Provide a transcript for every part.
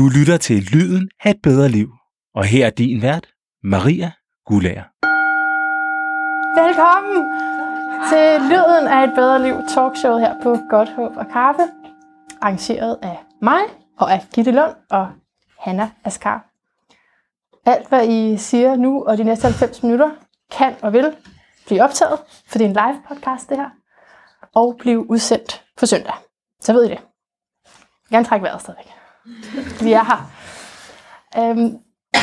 Du lytter til Lyden af et bedre liv. Og her er din vært, Maria Gulager. Velkommen til Lyden af et bedre liv talkshow her på Godt Håb og Kaffe. Arrangeret af mig og af Gitte Lund og Hanna Askar. Alt hvad I siger nu og de næste 90 minutter kan og vil blive optaget, for det er en live podcast det her, og blive udsendt på søndag. Så ved I det. Jeg kan trække vejret stadigvæk. Vi er her. Øhm,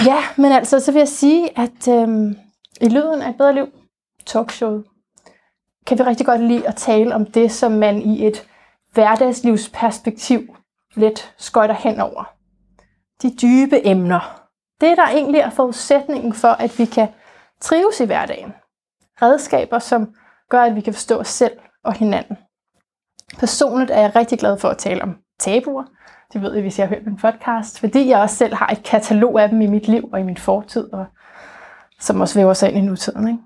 ja, men altså, så vil jeg sige, at øhm, i Lyden af et bedre liv talkshow, kan vi rigtig godt lide at tale om det, som man i et hverdagslivsperspektiv lidt skøjter hen over. De dybe emner. Det, der egentlig er forudsætningen for, at vi kan trives i hverdagen. Redskaber, som gør, at vi kan forstå os selv og hinanden. Personligt er jeg rigtig glad for at tale om tabuer. Det ved jeg, hvis jeg har hørt min podcast. Fordi jeg også selv har et katalog af dem i mit liv og i min fortid, og som også væver sig ind i nutiden. Ikke?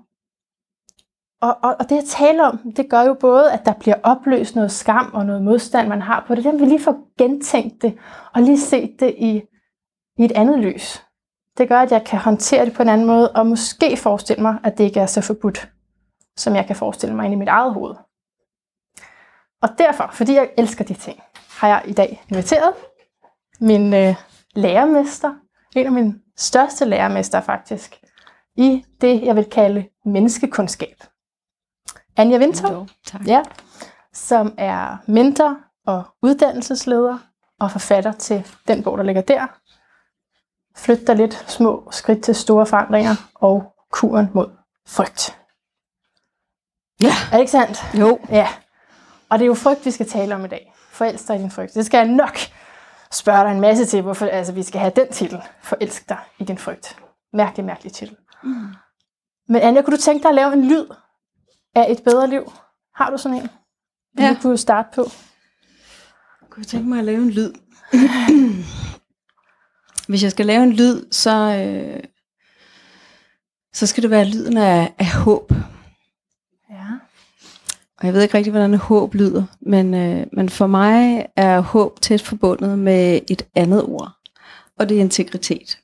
Og, og, og det jeg taler om, det gør jo både, at der bliver opløst noget skam og noget modstand, man har på det. Det vi lige får gentænkt det, og lige set det i, i et andet lys. Det gør, at jeg kan håndtere det på en anden måde, og måske forestille mig, at det ikke er så forbudt, som jeg kan forestille mig ind i mit eget hoved. Og derfor, fordi jeg elsker de ting, har jeg i dag inviteret min øh, lærermester, en af mine største lærermester faktisk, i det, jeg vil kalde menneskekundskab. Anja Winter, tak. ja, som er mentor og uddannelsesleder og forfatter til den bog, der ligger der. Flyt dig lidt små skridt til store forandringer og kuren mod frygt. Ja. Er det ikke sandt? Jo. Ja. Og det er jo frygt, vi skal tale om i dag. Forelsk dig i din frygt. Det skal jeg nok spørge dig en masse til, hvorfor altså, vi skal have den titel. Forelsk dig i din frygt. Mærkelig, mærkelig titel. Mm. Men Anja, kunne du tænke dig at lave en lyd af et bedre liv? Har du sådan en? Ja. kunne starte på. Kunne jeg tænke mig at lave en lyd? Hvis jeg skal lave en lyd, så, øh, så skal det være lyden af, af håb. Og jeg ved ikke rigtig, hvordan håb lyder, men, øh, men for mig er håb tæt forbundet med et andet ord, og det er integritet.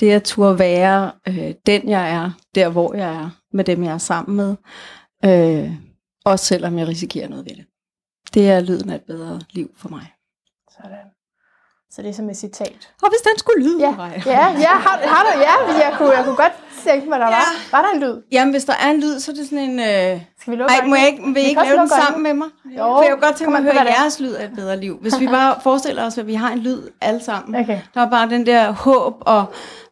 Det er at turde være øh, den, jeg er, der hvor jeg er, med dem, jeg er sammen med, øh, også selvom jeg risikerer noget ved det. Det er lyden af et bedre liv for mig. Sådan. Så det er som et citat. Og hvis den skulle lyde, Ja, Maja. ja, ja, har, har du, ja, jeg kunne, jeg kunne godt tænke mig, der var. Var der en lyd? Jamen, hvis der er en lyd, så er det sådan en... Øh... Skal vi lukke Ej, må jeg ikke, vil I ikke lave den sammen med mig? Jo, For jeg kunne godt tænke mig at høre er. jeres lyd af et bedre liv. Hvis vi bare forestiller os, at vi har en lyd alle sammen. Okay. Der er bare den der håb, og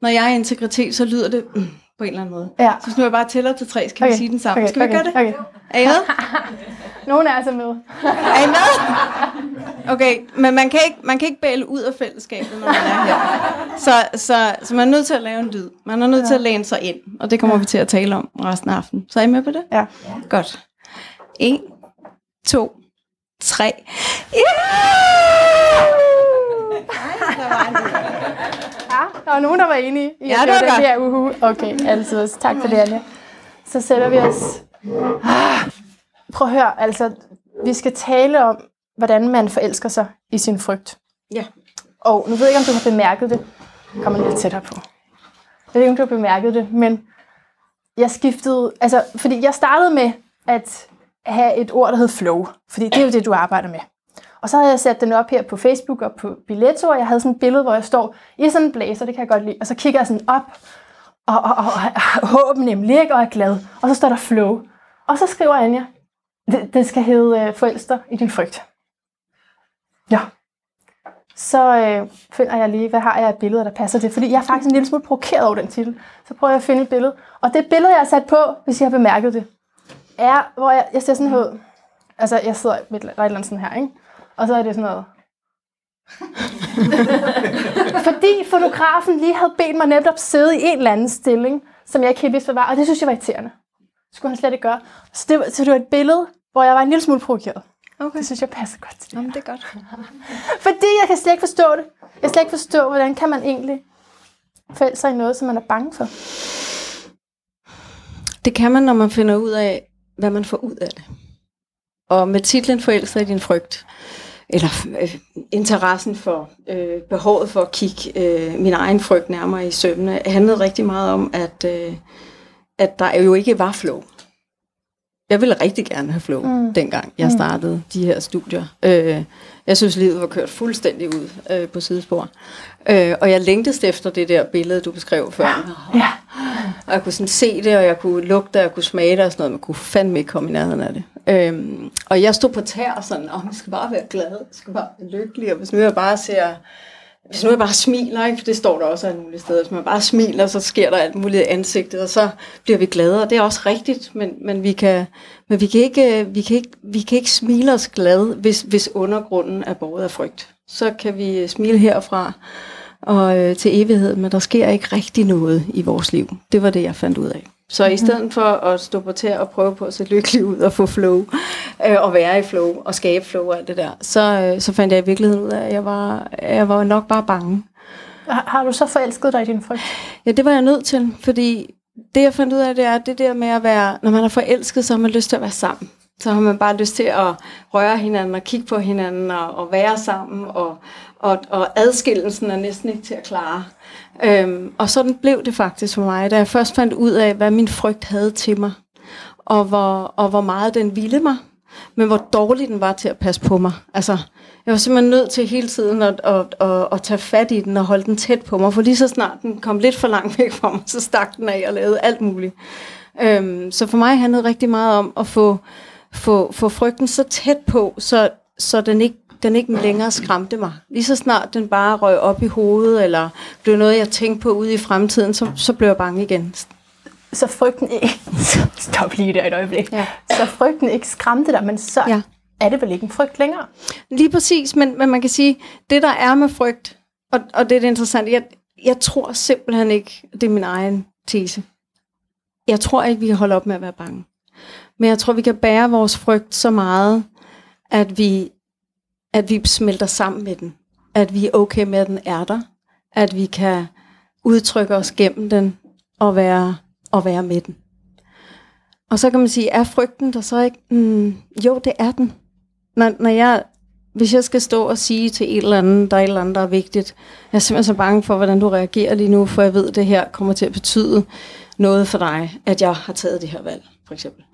når jeg er integritet, så lyder det mm, på en eller anden måde. Ja. Så hvis nu jeg bare tæller til tre, skal okay. vi sige den sammen. Okay, skal vi okay, gøre det? Okay. Er I med? Nogen er altså med. Er I med? Okay, men man kan ikke, man kan ikke bæle ud af fællesskabet, når man er her. Så, så, så man er nødt til at lave en lyd. Man er nødt til at læne sig ind, og det kommer vi til at tale om resten af aftenen. Så er I med på det? Ja. Godt. En, to, tre. Ja, der var nogen, der var enige i, Ja, det var godt. her uhu. Okay, altid. Tak for det, Anja. Så sætter vi os... Ah, Prøv at høre, altså, vi skal tale om, hvordan man forelsker sig i sin frygt. Ja. Og nu ved jeg ikke, om du har bemærket det. Kommer lidt tættere på. Jeg ved ikke, om du har bemærket det, men jeg skiftede... Altså, fordi jeg startede med at have et ord, der hed flow. Fordi det er jo det, du arbejder med. Og så havde jeg sat den op her på Facebook og på Billetto, og jeg havde sådan et billede, hvor jeg står i sådan en blæser, det kan jeg godt lide. Og så kigger jeg sådan op, og, og, og, og håber nemlig, ikke? og er glad. Og så står der flow. Og så skriver Anja, det, det skal hedde øh, Forældster i din frygt. Ja. Så øh, finder jeg lige, hvad har jeg af billeder, der passer til. Fordi jeg er faktisk en lille smule provokeret over den titel. Så prøver jeg at finde et billede. Og det billede, jeg har sat på, hvis I har bemærket det, er, hvor jeg, jeg ser sådan her ud. Altså, jeg sidder med et, et eller andet sådan her, ikke? Og så er det sådan noget. Fordi fotografen lige havde bedt mig netop sidde i en eller anden stilling, som jeg ikke helt vidste, hvad var. Og det synes jeg var irriterende. Det skulle han slet ikke gøre. Så det, så det var et billede, hvor jeg var en lille smule provokeret. Okay. Det synes jeg passer godt til. Jamen, det er godt. Fordi jeg kan slet ikke forstå det. Jeg kan slet ikke forstå, hvordan kan man egentlig forelske sig i noget, som man er bange for. Det kan man, når man finder ud af, hvad man får ud af det. Og med titlen Forældre i din frygt, eller øh, interessen for, øh, behovet for at kigge øh, min egen frygt nærmere i søvne, handlede rigtig meget om, at, øh, at der jo ikke var flow. Jeg ville rigtig gerne have flow, mm. dengang jeg startede de her studier. Øh, jeg synes, livet var kørt fuldstændig ud øh, på sidespor. Øh, og jeg længtes efter det der billede, du beskrev før. Ja. Og jeg kunne sådan se det, og jeg kunne lugte, og jeg kunne smage det og sådan noget. Man kunne fandme ikke komme i nærheden af det. Øhm, og jeg stod på tær og sådan, åh, man skal bare være glad, skal bare være lykkelig. Og hvis nu jeg bare ser, hvis nu jeg bare smiler, ikke? for det står der også alle mulige steder, hvis man bare smiler, så sker der alt muligt i ansigtet, og så bliver vi gladere. Det er også rigtigt, men, men, vi, kan, men vi, kan ikke, øh, vi, kan ikke, vi kan ikke smile os glade, hvis, hvis undergrunden er båret af frygt. Så kan vi øh, smile herfra og øh, til evighed, men der sker ikke rigtig noget i vores liv. Det var det, jeg fandt ud af. Så mm-hmm. i stedet for at stå på til og prøve på at se lykkelig ud og få flow, øh, og være i flow og skabe flow og alt det der, så, øh, så fandt jeg i virkeligheden ud af, at jeg var, jeg var nok bare bange. Har, har du så forelsket dig i din frygt? Ja, det var jeg nødt til, fordi det jeg fandt ud af, det er det der med at være, når man er forelsket, så har man lyst til at være sammen. Så har man bare lyst til at røre hinanden og kigge på hinanden og, og være sammen, og, og, og adskillelsen er næsten ikke til at klare. Øhm, og sådan blev det faktisk for mig, da jeg først fandt ud af, hvad min frygt havde til mig, og hvor, og hvor meget den ville mig, men hvor dårlig den var til at passe på mig. Altså, jeg var simpelthen nødt til hele tiden at, at, at, at tage fat i den og holde den tæt på mig, for lige så snart den kom lidt for langt væk fra mig, så stak den af og lavede alt muligt. Øhm, så for mig handlede rigtig meget om at få, få, få frygten så tæt på, så, så den ikke den ikke længere skræmte mig. Lige så snart den bare røg op i hovedet, eller blev noget, jeg tænkte på ude i fremtiden, så, så blev jeg bange igen. Så frygten ikke... Stop lige der et øjeblik. Ja. Så frygten ikke skræmte dig, men så ja. er det vel ikke en frygt længere? Lige præcis, men, men man kan sige, det der er med frygt, og, og det er det interessante, jeg, jeg tror simpelthen ikke, det er min egen tese. Jeg tror ikke, vi kan holde op med at være bange. Men jeg tror, vi kan bære vores frygt så meget, at vi at vi smelter sammen med den. At vi er okay med, at den er der. At vi kan udtrykke os gennem den og være, og være med den. Og så kan man sige, er frygten der så ikke? Mm, jo, det er den. Når, når jeg, hvis jeg skal stå og sige til et eller andet, der er et eller andet, der er vigtigt, jeg er simpelthen så bange for, hvordan du reagerer lige nu, for jeg ved, at det her kommer til at betyde noget for dig, at jeg har taget det her valg, for eksempel.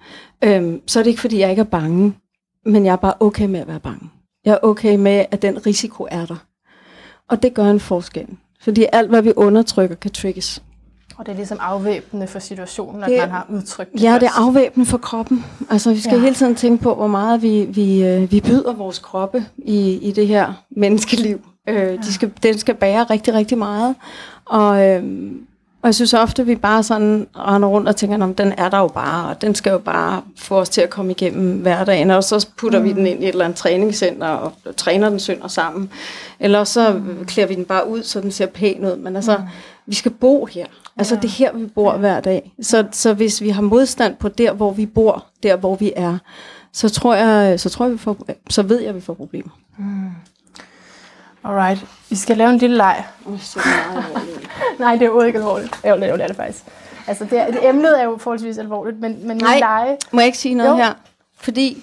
Øhm, så er det ikke, fordi jeg ikke er bange, men jeg er bare okay med at være bange. Jeg er okay med, at den risiko er der. Og det gør en forskel. Fordi alt, hvad vi undertrykker, kan trigges. Og det er ligesom afvæbnende for situationen, det, at man har udtrykt det Ja, først. det er afvæbnende for kroppen. Altså, vi skal ja. hele tiden tænke på, hvor meget vi, vi, øh, vi byder vores kroppe i, i det her menneskeliv. Øh, ja. de skal, den skal bære rigtig, rigtig meget. Og, øh, og jeg synes ofte, at vi bare sådan render rundt og tænker, den er der jo bare, og den skal jo bare få os til at komme igennem hverdagen, og så putter mm. vi den ind i et eller andet træningscenter og træner den sønder sammen. Eller så mm. klæder vi den bare ud, så den ser pæn ud. Men altså, mm. vi skal bo her. Altså, ja. det er her, vi bor hver dag. Så, så hvis vi har modstand på der, hvor vi bor, der, hvor vi er, så tror jeg, så, tror jeg, vi får, så ved jeg, at vi får problemer. Mm. Alright. Vi skal lave en lille leg. Oh, Nej, det er overhovedet ikke alvorligt. Jo, det, jo, det er det faktisk. Altså, det, er, det emnet er jo forholdsvis alvorligt, men, men Nej, lege... må jeg ikke sige noget jo. her? Fordi...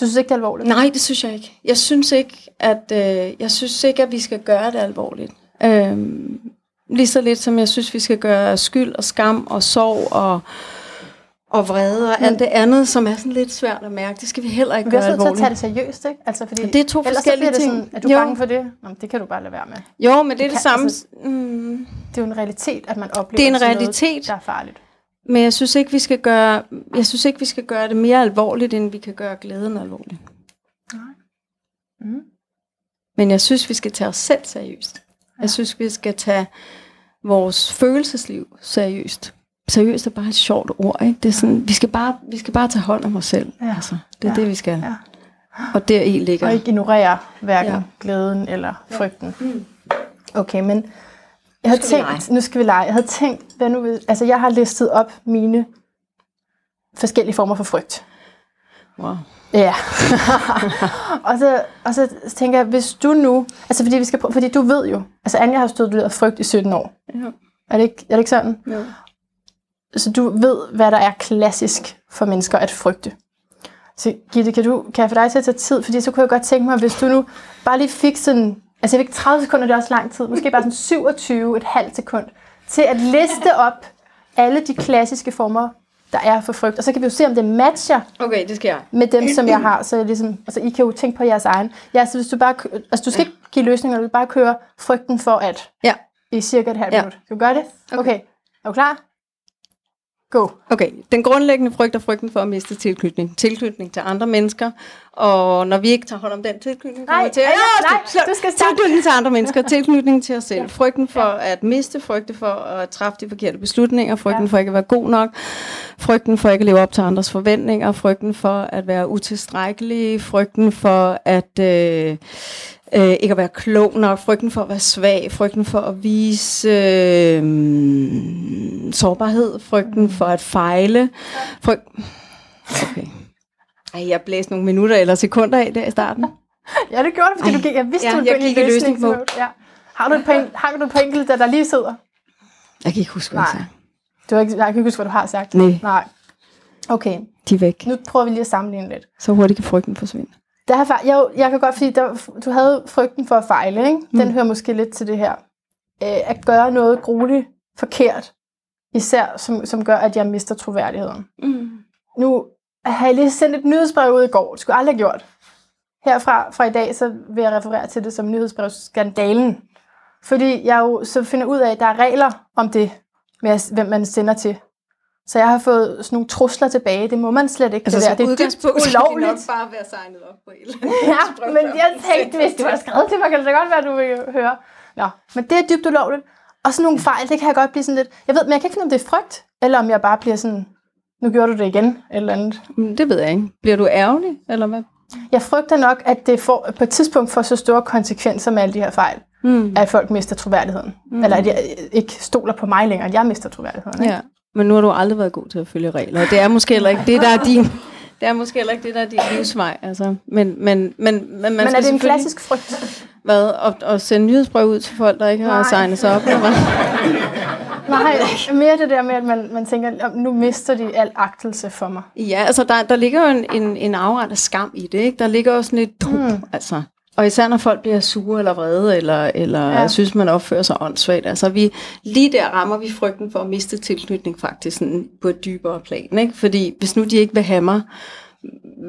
Du synes ikke, det er alvorligt? Nej, det synes jeg ikke. Jeg synes ikke, at, øh, jeg synes ikke, at vi skal gøre det alvorligt. Øhm, lige så lidt som jeg synes, vi skal gøre skyld og skam og sorg og og vrede og alt det andet, som er sådan lidt svært at mærke. Det skal vi heller ikke gøre alvorligt. Vi er nødt til at tage det seriøst, ikke? Altså, fordi det er to forskellige det ting. Sådan, er du jo. bange for det? Nå, det kan du bare lade være med. Jo, men det, det er det samme. Altså, mm. Det er jo en realitet, at man oplever det er en realitet, noget, der er farligt. Men jeg synes ikke, vi skal gøre, jeg synes ikke, vi skal gøre det mere alvorligt, end vi kan gøre glæden alvorligt. Nej. Mm. Men jeg synes, vi skal tage os selv seriøst. Ja. Jeg synes, vi skal tage vores følelsesliv seriøst seriøst er bare et sjovt ord. Ikke? Det er sådan, vi, skal bare, vi skal bare tage hånd om os selv. Ja. Altså, det er ja. det, vi skal. Ja. Og der i ligger... Og ikke ignorere hverken ja. glæden eller frygten. Ja. Mm. Okay, men jeg havde tænkt, nu skal vi lege. Jeg havde tænkt, hvad nu, altså jeg har listet op mine forskellige former for frygt. Wow. Ja. og, så, og så tænker jeg, hvis du nu, altså fordi vi skal fordi du ved jo, altså Anja har studeret frygt i 17 år. Ja. Er det ikke, er det ikke sådan? Ja. Så du ved, hvad der er klassisk for mennesker at frygte. Så Gitte, kan, du, kan jeg få dig til at tage tid? Fordi så kunne jeg godt tænke mig, hvis du nu bare lige fik sådan, altså jeg fik 30 sekunder, det er også lang tid, måske bare sådan 27, et halvt sekund, til at liste op alle de klassiske former, der er for frygt. Og så kan vi jo se, om det matcher Okay, det skal jeg. med dem, som jeg har. Så jeg ligesom, altså, I kan jo tænke på jeres egen. Ja, så hvis du bare, altså du skal ikke give løsninger, du vil bare køre frygten for at Ja. i cirka et halvt Ja. minut. Skal du gøre det? Okay. okay. Er du klar? Go. Okay, den grundlæggende frygt er frygten for at miste tilknytning. Tilknytning til andre mennesker. Og når vi ikke tager hånd om den tilknytning, kommer Nej, til nej, Ja, nej, stop. du skal starte. Tilknytning til andre mennesker, tilknytning til os selv. Frygten for at miste, frygten for at træffe de forkerte beslutninger, frygten Ja. for ikke at være god nok, frygten for ikke at leve op til andres forventninger, frygten for at være utilstrækkelig, frygten for at øh, øh, ikke at være klog nok, frygten for at være svag, frygten for at vise øh, sårbarhed, frygten for at fejle. Fryg... Okay. Ej, jeg blæste nogle minutter eller sekunder af der i starten. Ja, det gjorde du, fordi Ej. du gik, jeg vidste, Ja, du ville gå ind i løsningsmode. Ja. Har du et par, har du et par enkelte, der lige sidder? Jeg kan ikke huske, hvad jeg sagde. Du har ikke, jeg kan ikke huske, hvad du har sagt. Nej. Nej. Okay, De er væk. nu prøver vi lige at sammenligne lidt. Så hurtigt kan frygten forsvinde. Der har, jeg, jeg kan godt, fordi der, du havde frygten for at fejle, ikke? den Mm. hører måske lidt til det her. Øh, at gøre noget grueligt forkert, især som, som gør, at jeg mister troværdigheden. Mm. Nu har jeg lige sendt et nyhedsbrev ud i går. Det skulle jeg aldrig have gjort. Herfra fra i dag, så vil jeg referere til det som nyhedsbrevskandalen. Fordi jeg jo så finder ud af, at der er regler om det, med hvem man sender til. Så jeg har fået sådan nogle trusler tilbage. Det må man slet ikke. Altså, det, der. det er dybt så kan nok ulovligt. bare være signet op på et eller andet. Ja, men jeg tænkte, hvis du har skrevet til mig, kan det da godt være, du vil høre. Nå, men det er dybt ulovligt. Og sådan nogle fejl, det kan jeg godt blive sådan lidt... Jeg ved, men jeg kan ikke finde, om det er frygt, eller om jeg bare bliver sådan... Nu gjorde du det igen, eller andet. Mm, Det ved jeg ikke. Bliver du ærgerlig, eller hvad? Jeg frygter nok, at det får, på et tidspunkt får så store konsekvenser med alle de her fejl, Mm. at folk mister troværdigheden. Mm. Eller at jeg ikke stoler på mig længere, at jeg mister troværdigheden. Ikke? Ja. Men nu har du aldrig været god til at følge regler. og Det er måske heller ikke det, der er din... Det er måske heller ikke det, der er din livsvej. Altså. Men, men, men, men, man Men skal er det en klassisk frygt? Hvad? At, at sende nyhedsbrev ud til folk, der ikke har signet sig op? Eller hvad? Nej, mere det der med, at man, man tænker, "Om nu mister de al agtelse for mig. Ja, altså der, der ligger jo en, en, en afret af skam i det. Ikke? Der ligger også sådan et mm. altså. Og især når folk bliver sure eller vrede, eller, eller Ja. synes, man opfører sig åndssvagt. Altså vi, lige der rammer vi frygten for at miste tilknytning faktisk sådan på et dybere plan. Ikke? Fordi hvis nu de ikke vil have mig,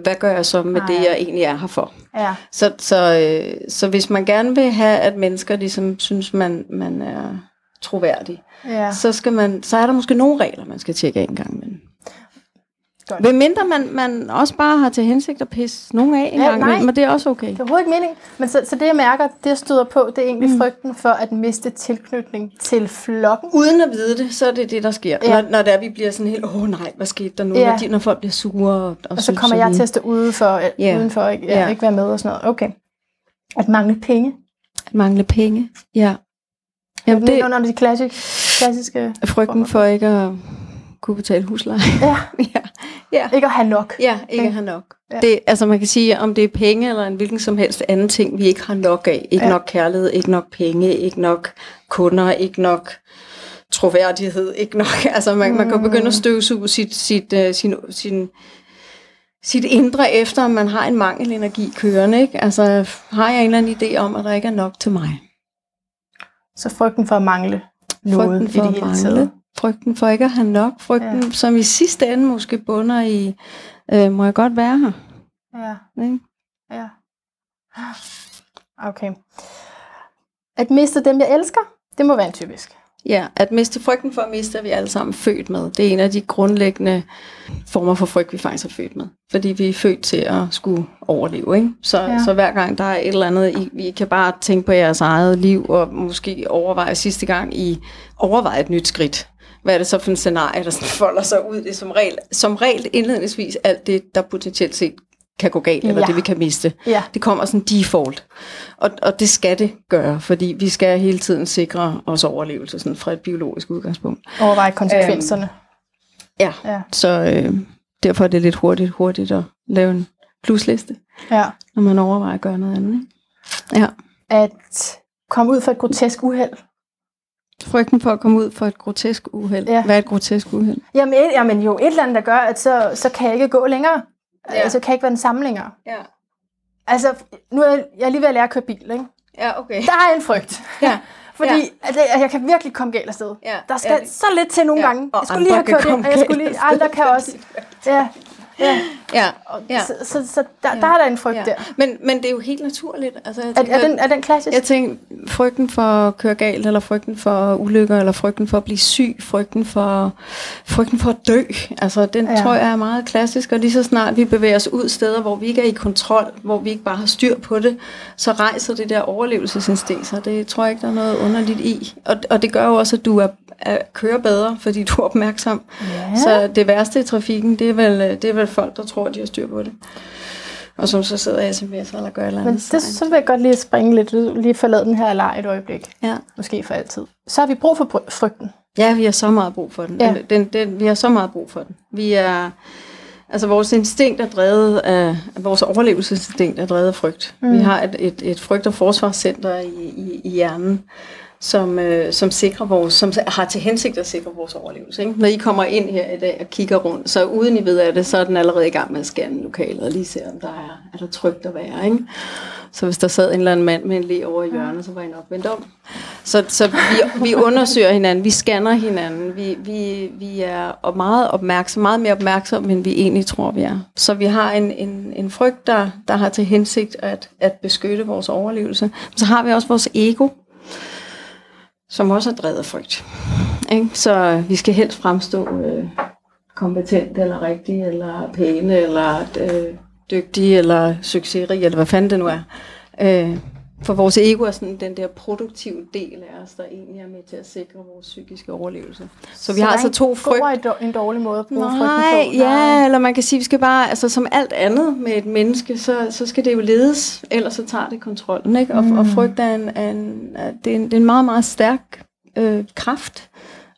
hvad gør jeg så med Nej. det, jeg egentlig er her for? Ja, Så, så, øh, så hvis man gerne vil have, at mennesker ligesom synes, man, man er troværdig, ja. så, skal man, så er der måske nogle regler, man skal tjekke en gang imellem. Godt. Hvem mindre man, man også bare har til hensigt at pisse nogen af en Ja, gang nej. men det er også okay. Det er overhovedet ikke meningen. Men så, så det, jeg mærker, det jeg støder på, det er egentlig mm. frygten for at miste tilknytning til flokken. Uden at vide det, så er det det, der sker. Ja. Når, når det er, vi bliver sådan helt, åh oh, nej, hvad skete der nu? Ja. Når, de, når folk bliver sure. Og, og, Og så kommer jeg til at stå ude for, Ja. udenfor, ikke, Ja. ikke være med og sådan noget. Okay. At mangle penge. At mangle penge. Ja. Jamen, det er under de klassiske... er frygten for ikke at kunne betale husleje. Ja, ja. ja. ikke at have nok. Ja, ikke Ikke? at have nok. Ja. Det, altså man kan sige, om det er penge eller en hvilken som helst anden ting, vi ikke har nok af. Ikke Ja. nok kærlighed, ikke nok penge, ikke nok kunder, ikke nok troværdighed, ikke nok. Altså man, man kan jo begynde at støvsuge sit, sit, uh, sin, sin, sit indre efter, om man har en mangelenergi kørende. Ikke? Altså har jeg en eller anden idé om, at der ikke er nok til mig? Så frygten for at mangle noget Frygten for i det hele taget. Frygten for ikke at have nok, frygten, ja. som i sidste ende måske bunder i, øh, må jeg godt være her? Ja, Ikke? ja. Okay. At miste dem, jeg elsker, det må være en typisk. Ja, at miste frygten for at miste, er vi alle sammen født med. Det er en af de grundlæggende former for frygt, vi faktisk er født med. Fordi vi er født til at skulle overleve. Ikke? Så, Ja. så hver gang der er et eller andet, I, I kan bare tænke på jeres eget liv, og måske overveje sidste gang, I overveje et nyt skridt. Hvad er det så for en scenarie, der sådan folder sig ud? Det er som regel, som regel indledningsvis alt det, der potentielt set kan gå galt, eller Ja. det vi kan miste. Ja, Det kommer sådan default. Og, og det skal det gøre, fordi vi skal hele tiden sikre os overlevelse sådan fra et biologisk udgangspunkt. overveje konsekvenserne. Ja, Ja. så øh, derfor er det lidt hurtigt, hurtigt at lave en plusliste, ja. når man overvejer at gøre noget andet. Ikke? Ja. At komme ud for et grotesk uheld. Frygten for at komme ud for et grotesk uheld. Ja. Hvad er et grotesk uheld? Jamen, et, jamen jo, et eller andet, der gør, at så, så kan jeg ikke gå længere. Ja. Altså, kan ikke være en samlinger. Ja. Altså, nu er jeg, jeg er lige ved at lære at køre bil, ikke? Ja, okay. Der er en frygt. Ja. Fordi Ja. at jeg kan virkelig komme galt afsted. Ja. Der skal Ja, så lidt til nogle Ja, gange. og Jeg skulle lige have kørt ind, og jeg skulle lige, andre kan også. Ja, ja. Ja. Ja. ja. Så, så, så der, der er der en frygt ja. der. Men, men det er jo helt naturligt. Altså, jeg Er, tænker, er, den, er den klassisk? Jeg tænker, frygten for at køre galt, eller frygten for ulykker, eller frygten for at blive syg, frygten for, frygten for at dø. Altså, den ja. Ja. tror jeg er meget klassisk, og lige så snart vi bevæger os ud steder, hvor vi ikke er i kontrol, hvor vi ikke bare har styr på det, så rejser det der overlevelsesinstinkt sig. Det tror jeg ikke, der er noget underligt i. Og, og det gør jo også, at du er, er, kører bedre, fordi du er opmærksom. Ja. Så det værste i trafikken, det er, vel, det er vel folk, der tror, at de har styr på det. Og som så sidder og sms'er eller gør et eller andet. Men det, så vil jeg godt lige springe lidt ud, lige forlade den her leg et øjeblik. Ja. Måske for altid. Så har vi brug for frygten. Ja, vi har så meget brug for den. Ja. Ja. Den, den, vi har så meget brug for den. Vi er, altså vores instinkt er drevet af, vores overlevelsesinstinkt er drevet af frygt. Mm. Vi har et, et, et frygt- og forsvarscenter i, i, i hjernen, som, øh, som, sikrer vores, som har til hensigt at sikre vores overlevelse. Ikke? Når I kommer ind her i dag og kigger rundt, så uden I ved af det, så er den allerede i gang med at scanne lokalet og lige se, om der er, er der trygt at være. Ikke? Så hvis der sad en eller anden mand med en le over i hjørnet, så var I nok vendt om. Så, så vi, vi undersøger hinanden, vi scanner hinanden, vi, vi, vi er meget opmærksom, meget mere opmærksomme, end vi egentlig tror, vi er. Så vi har en, en, en frygt, der, der har til hensigt at, at beskytte vores overlevelse. Men så har vi også vores ego, som også er drevet af frygt. Ikke? Så vi skal helst fremstå øh, kompetent, eller rigtig, eller pæne, eller øh, dygtige, eller succesrige, eller hvad fanden det nu er. Øh, for vores ego er sådan den der produktive del af os, der egentlig er med til at sikre vores psykiske overlevelse. Så vi har er altså to frygt. en dår- en dårlig måde at bruge frygten Nej, på. ja, eller man kan sige, vi skal bare, altså som alt andet med et menneske, så, så skal det jo ledes, ellers så tager det kontrollen, ikke? Og, mm. og frygt er en, er en, er, det er en, det er en meget, meget stærk øh, kraft.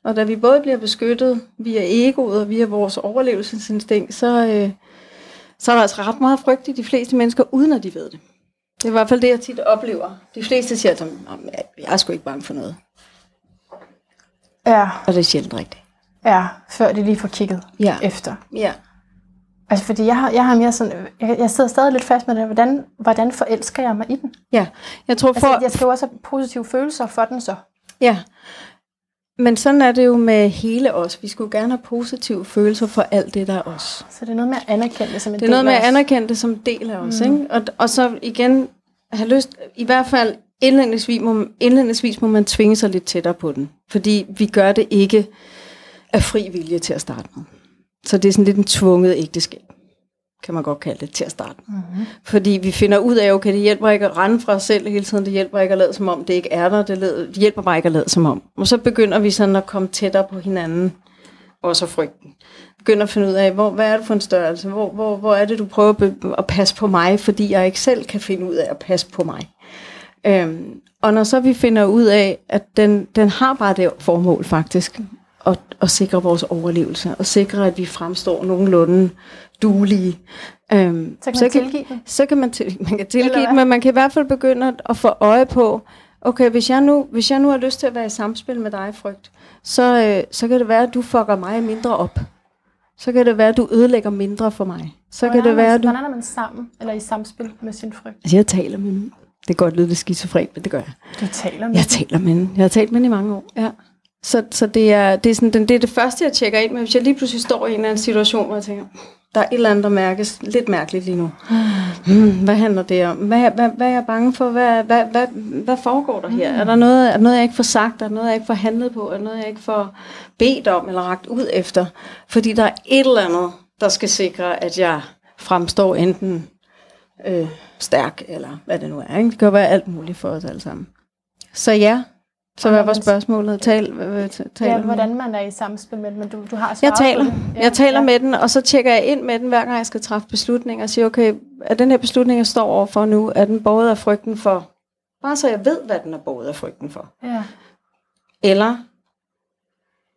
Og da vi både bliver beskyttet via egoet og via vores overlevelsesinstinkt, så, øh, så er der altså ret meget frygt i de fleste mennesker, uden at de ved det. Det er i hvert fald det, jeg tit oplever. De fleste siger, at "Jamen, jeg- er sgu ikke bange for noget. Ja, Og det er sjældent rigtigt. ja, før de lige får kigget Ja. efter. Ja. Altså, fordi jeg har, jeg har mere sådan, jeg, jeg sidder stadig lidt fast med det, hvordan, hvordan forelsker jeg mig i den? Ja, jeg tror for... Altså, jeg skal jo også have positive følelser for den så. Ja, men sådan er det jo med hele os. Vi skulle gerne have positive følelser for alt det, der er os. Så det er noget med at anerkende det som en Det er noget del med af at os. anerkende det som en del af os. Ikke? Og, og så igen have lyst, i hvert fald indledningsvis må, indledningsvis må man tvinge sig lidt tættere på den. Fordi vi gør det ikke af fri vilje til at starte med. Så det er sådan lidt en tvunget ægteskab, kan man godt kalde det, til at starte med. Mm-hmm. Fordi vi finder ud af, okay, det hjælper ikke at rende fra os selv hele tiden, det hjælper ikke at lade som om, det ikke er der, det, led, det hjælper bare ikke at lade som om. Og så begynder vi sådan at komme tættere på hinanden, også frygten. Begynder at finde ud af, hvor, hvad er det for en størrelse, hvor, hvor, hvor er det, du prøver at, passe på mig, fordi jeg ikke selv kan finde ud af at passe på mig. Øhm, og når så vi finder ud af, at den, den har bare det formål faktisk, at, at sikre vores overlevelse, og sikre, at vi fremstår nogenlunde duelige. Øhm, Så kan man tilgive den. så kan man, til, man kan tilgive det, men man kan i hvert fald begynde at- at få øje på, okay, hvis jeg nu, hvis jeg nu har lyst til at være i samspil med dig, frygt, så, øh, så kan det være, at du fucker mig mindre op. Så kan det være, at du ødelægger mindre for mig. Så kan Hvordan det er være, man, du... Hvordan er man sammen, eller i samspil med sin frygt? Altså, jeg taler med den. Det kan godt lyde lidt skizofrent, men det gør jeg. Du taler med Jeg taler med den. Jeg har talt med den i mange år, ja. Så, så det, er, det, er sådan, det er det første, jeg tjekker ind med. Hvis jeg lige pludselig står i en eller anden situation, hvor jeg tænker, der er et eller andet, der mærkes lidt mærkeligt lige nu. Hmm, hvad handler det om? Hvad, hvad, hvad er jeg bange for? Hvad, hvad, hvad, hvad foregår der her? Er der noget, er der noget, jeg ikke får sagt? Er der noget, jeg ikke får handlet på? Er der noget, jeg ikke får bedt om eller ragt ud efter? Fordi der er et eller andet, der skal sikre, at jeg fremstår enten øh, stærk, eller hvad det nu er. Ikke? Det kan være alt muligt for os alle sammen. Så ja, så hvad var spørgsmålet? Tal, tal, Ja, hvordan man er i samspil med den, men du, du har jeg taler. det. Jeg taler med den, og så tjekker jeg ind med den, hver gang jeg skal træffe beslutninger, og siger, okay, er den her beslutning, jeg står overfor nu, er den båret af frygten for, bare så jeg ved, hvad den er båret af frygten for, Ja. eller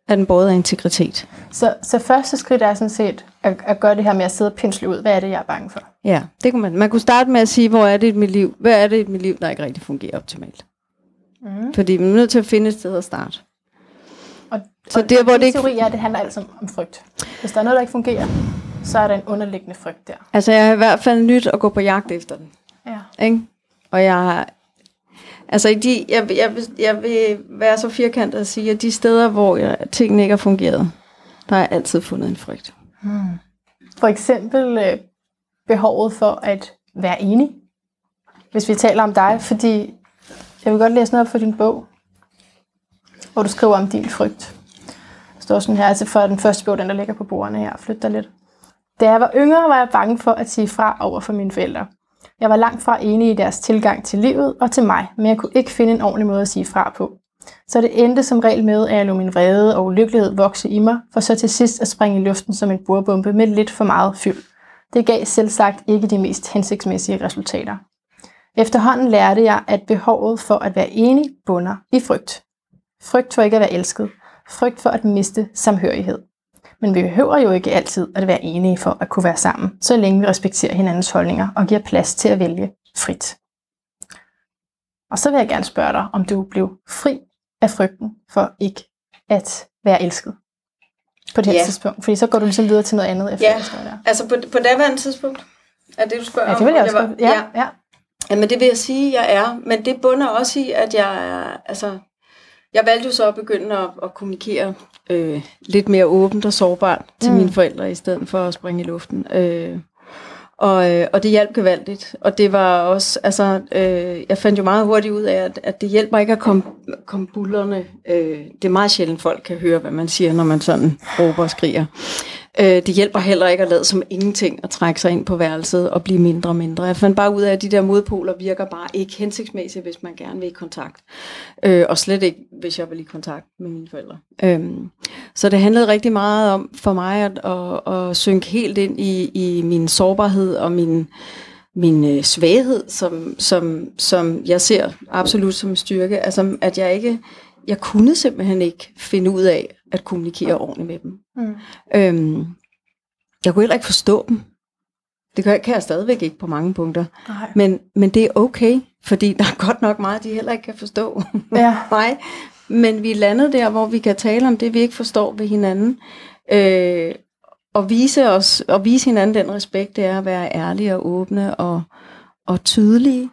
er den båret af integritet? Så, så første skridt er sådan set at, at gøre det her med at sidde og pensle ud. Hvad er det, jeg er bange for? Ja, det kunne man. Man kunne starte med at sige, hvor er det i mit liv? Hvad er det i mit liv, der ikke rigtig fungerer optimalt? Mm. Fordi man er nødt til at finde et sted at starte. Og, Så og, der, hvor det ikke- teori er, at det handler altså om, frygt. Hvis der er noget, der ikke fungerer, så er der en underliggende frygt der. Altså, jeg har i hvert fald nyt at gå på jagt efter den. Ja. Ikke? Og jeg har... Altså, i de, jeg, jeg, vil- jeg vil være så firkantet at sige, at de steder, hvor jeg, tingene ikke har fungeret, der har jeg altid fundet en frygt. For eksempel øh, behovet for at være enig, hvis vi taler om dig, fordi jeg vil godt læse noget op for din bog, hvor du skriver om din frygt. Der står sådan her, altså for den første bog, den der ligger på bordene her, flyt dig lidt. Da jeg var yngre, var jeg bange for at sige fra over for mine forældre. Jeg var langt fra enig i deres tilgang til livet og til mig, men jeg kunne ikke finde en ordentlig måde at sige fra på. Så det endte som regel med, at jeg lå min vrede og ulykkelighed vokse i mig, for så til sidst at springe i luften som en bordbombe med lidt for meget fyld. Det gav selv sagt ikke de mest hensigtsmæssige resultater. Efterhånden lærte jeg, at behovet for at være enig bunder i frygt. Frygt for ikke at være elsket. Frygt for at miste samhørighed. Men vi behøver jo ikke altid at være enige for at kunne være sammen, så længe vi respekterer hinandens holdninger og giver plads til at vælge frit. Og så vil jeg gerne spørge dig, om du blev fri af frygten for ikke at være elsket på det her Ja. tidspunkt. Fordi så går du ligesom videre til noget andet efter Ja. der. Altså, på, på daværende tidspunkt, er det, du spørger Ja, om? det vil jeg om også var- godt. Ja, ja. Jamen det vil jeg sige, jeg er. Men det bunder også i, at jeg er, altså, jeg valgte jo så at begynde at, at kommunikere øh, lidt mere åbent og sårbart til Mm. mine forældre, i stedet for at springe i luften. Øh, og, øh, og det hjalp gevaldigt. Og det var også, altså, øh, jeg fandt jo meget hurtigt ud af, at, at det hjælper ikke at komme, komme bullerne. Øh, det er meget sjældent, folk kan høre, hvad man siger, når man sådan råber og skriger. Øh, det hjælper heller ikke at lade som ingenting at trække sig ind på værelset og blive mindre og mindre. Jeg fandt bare ud af, at de der modpoler virker bare ikke hensigtsmæssigt, hvis man gerne vil i kontakt. Øh, og slet ikke, hvis jeg vil i kontakt med mine forældre. Øh, så det handlede rigtig meget om for mig at, at, at synke helt ind i, i min sårbarhed og min, min øh, svaghed, som, som, som jeg ser absolut som en styrke. Altså, at jeg ikke, jeg kunne simpelthen ikke finde ud af at kommunikere ordentligt med dem. Mm. Øhm, jeg kunne heller ikke forstå dem. Det kan, kan jeg stadigvæk ikke på mange punkter. Nej. Men, men det er okay, fordi der er godt nok meget, de heller ikke kan forstå Ja. mig. Men vi er landet der, hvor vi kan tale om det, vi ikke forstår ved hinanden. Øh, og vise, os, og vise hinanden den respekt, det er at være ærlige og åbne og, og tydelige.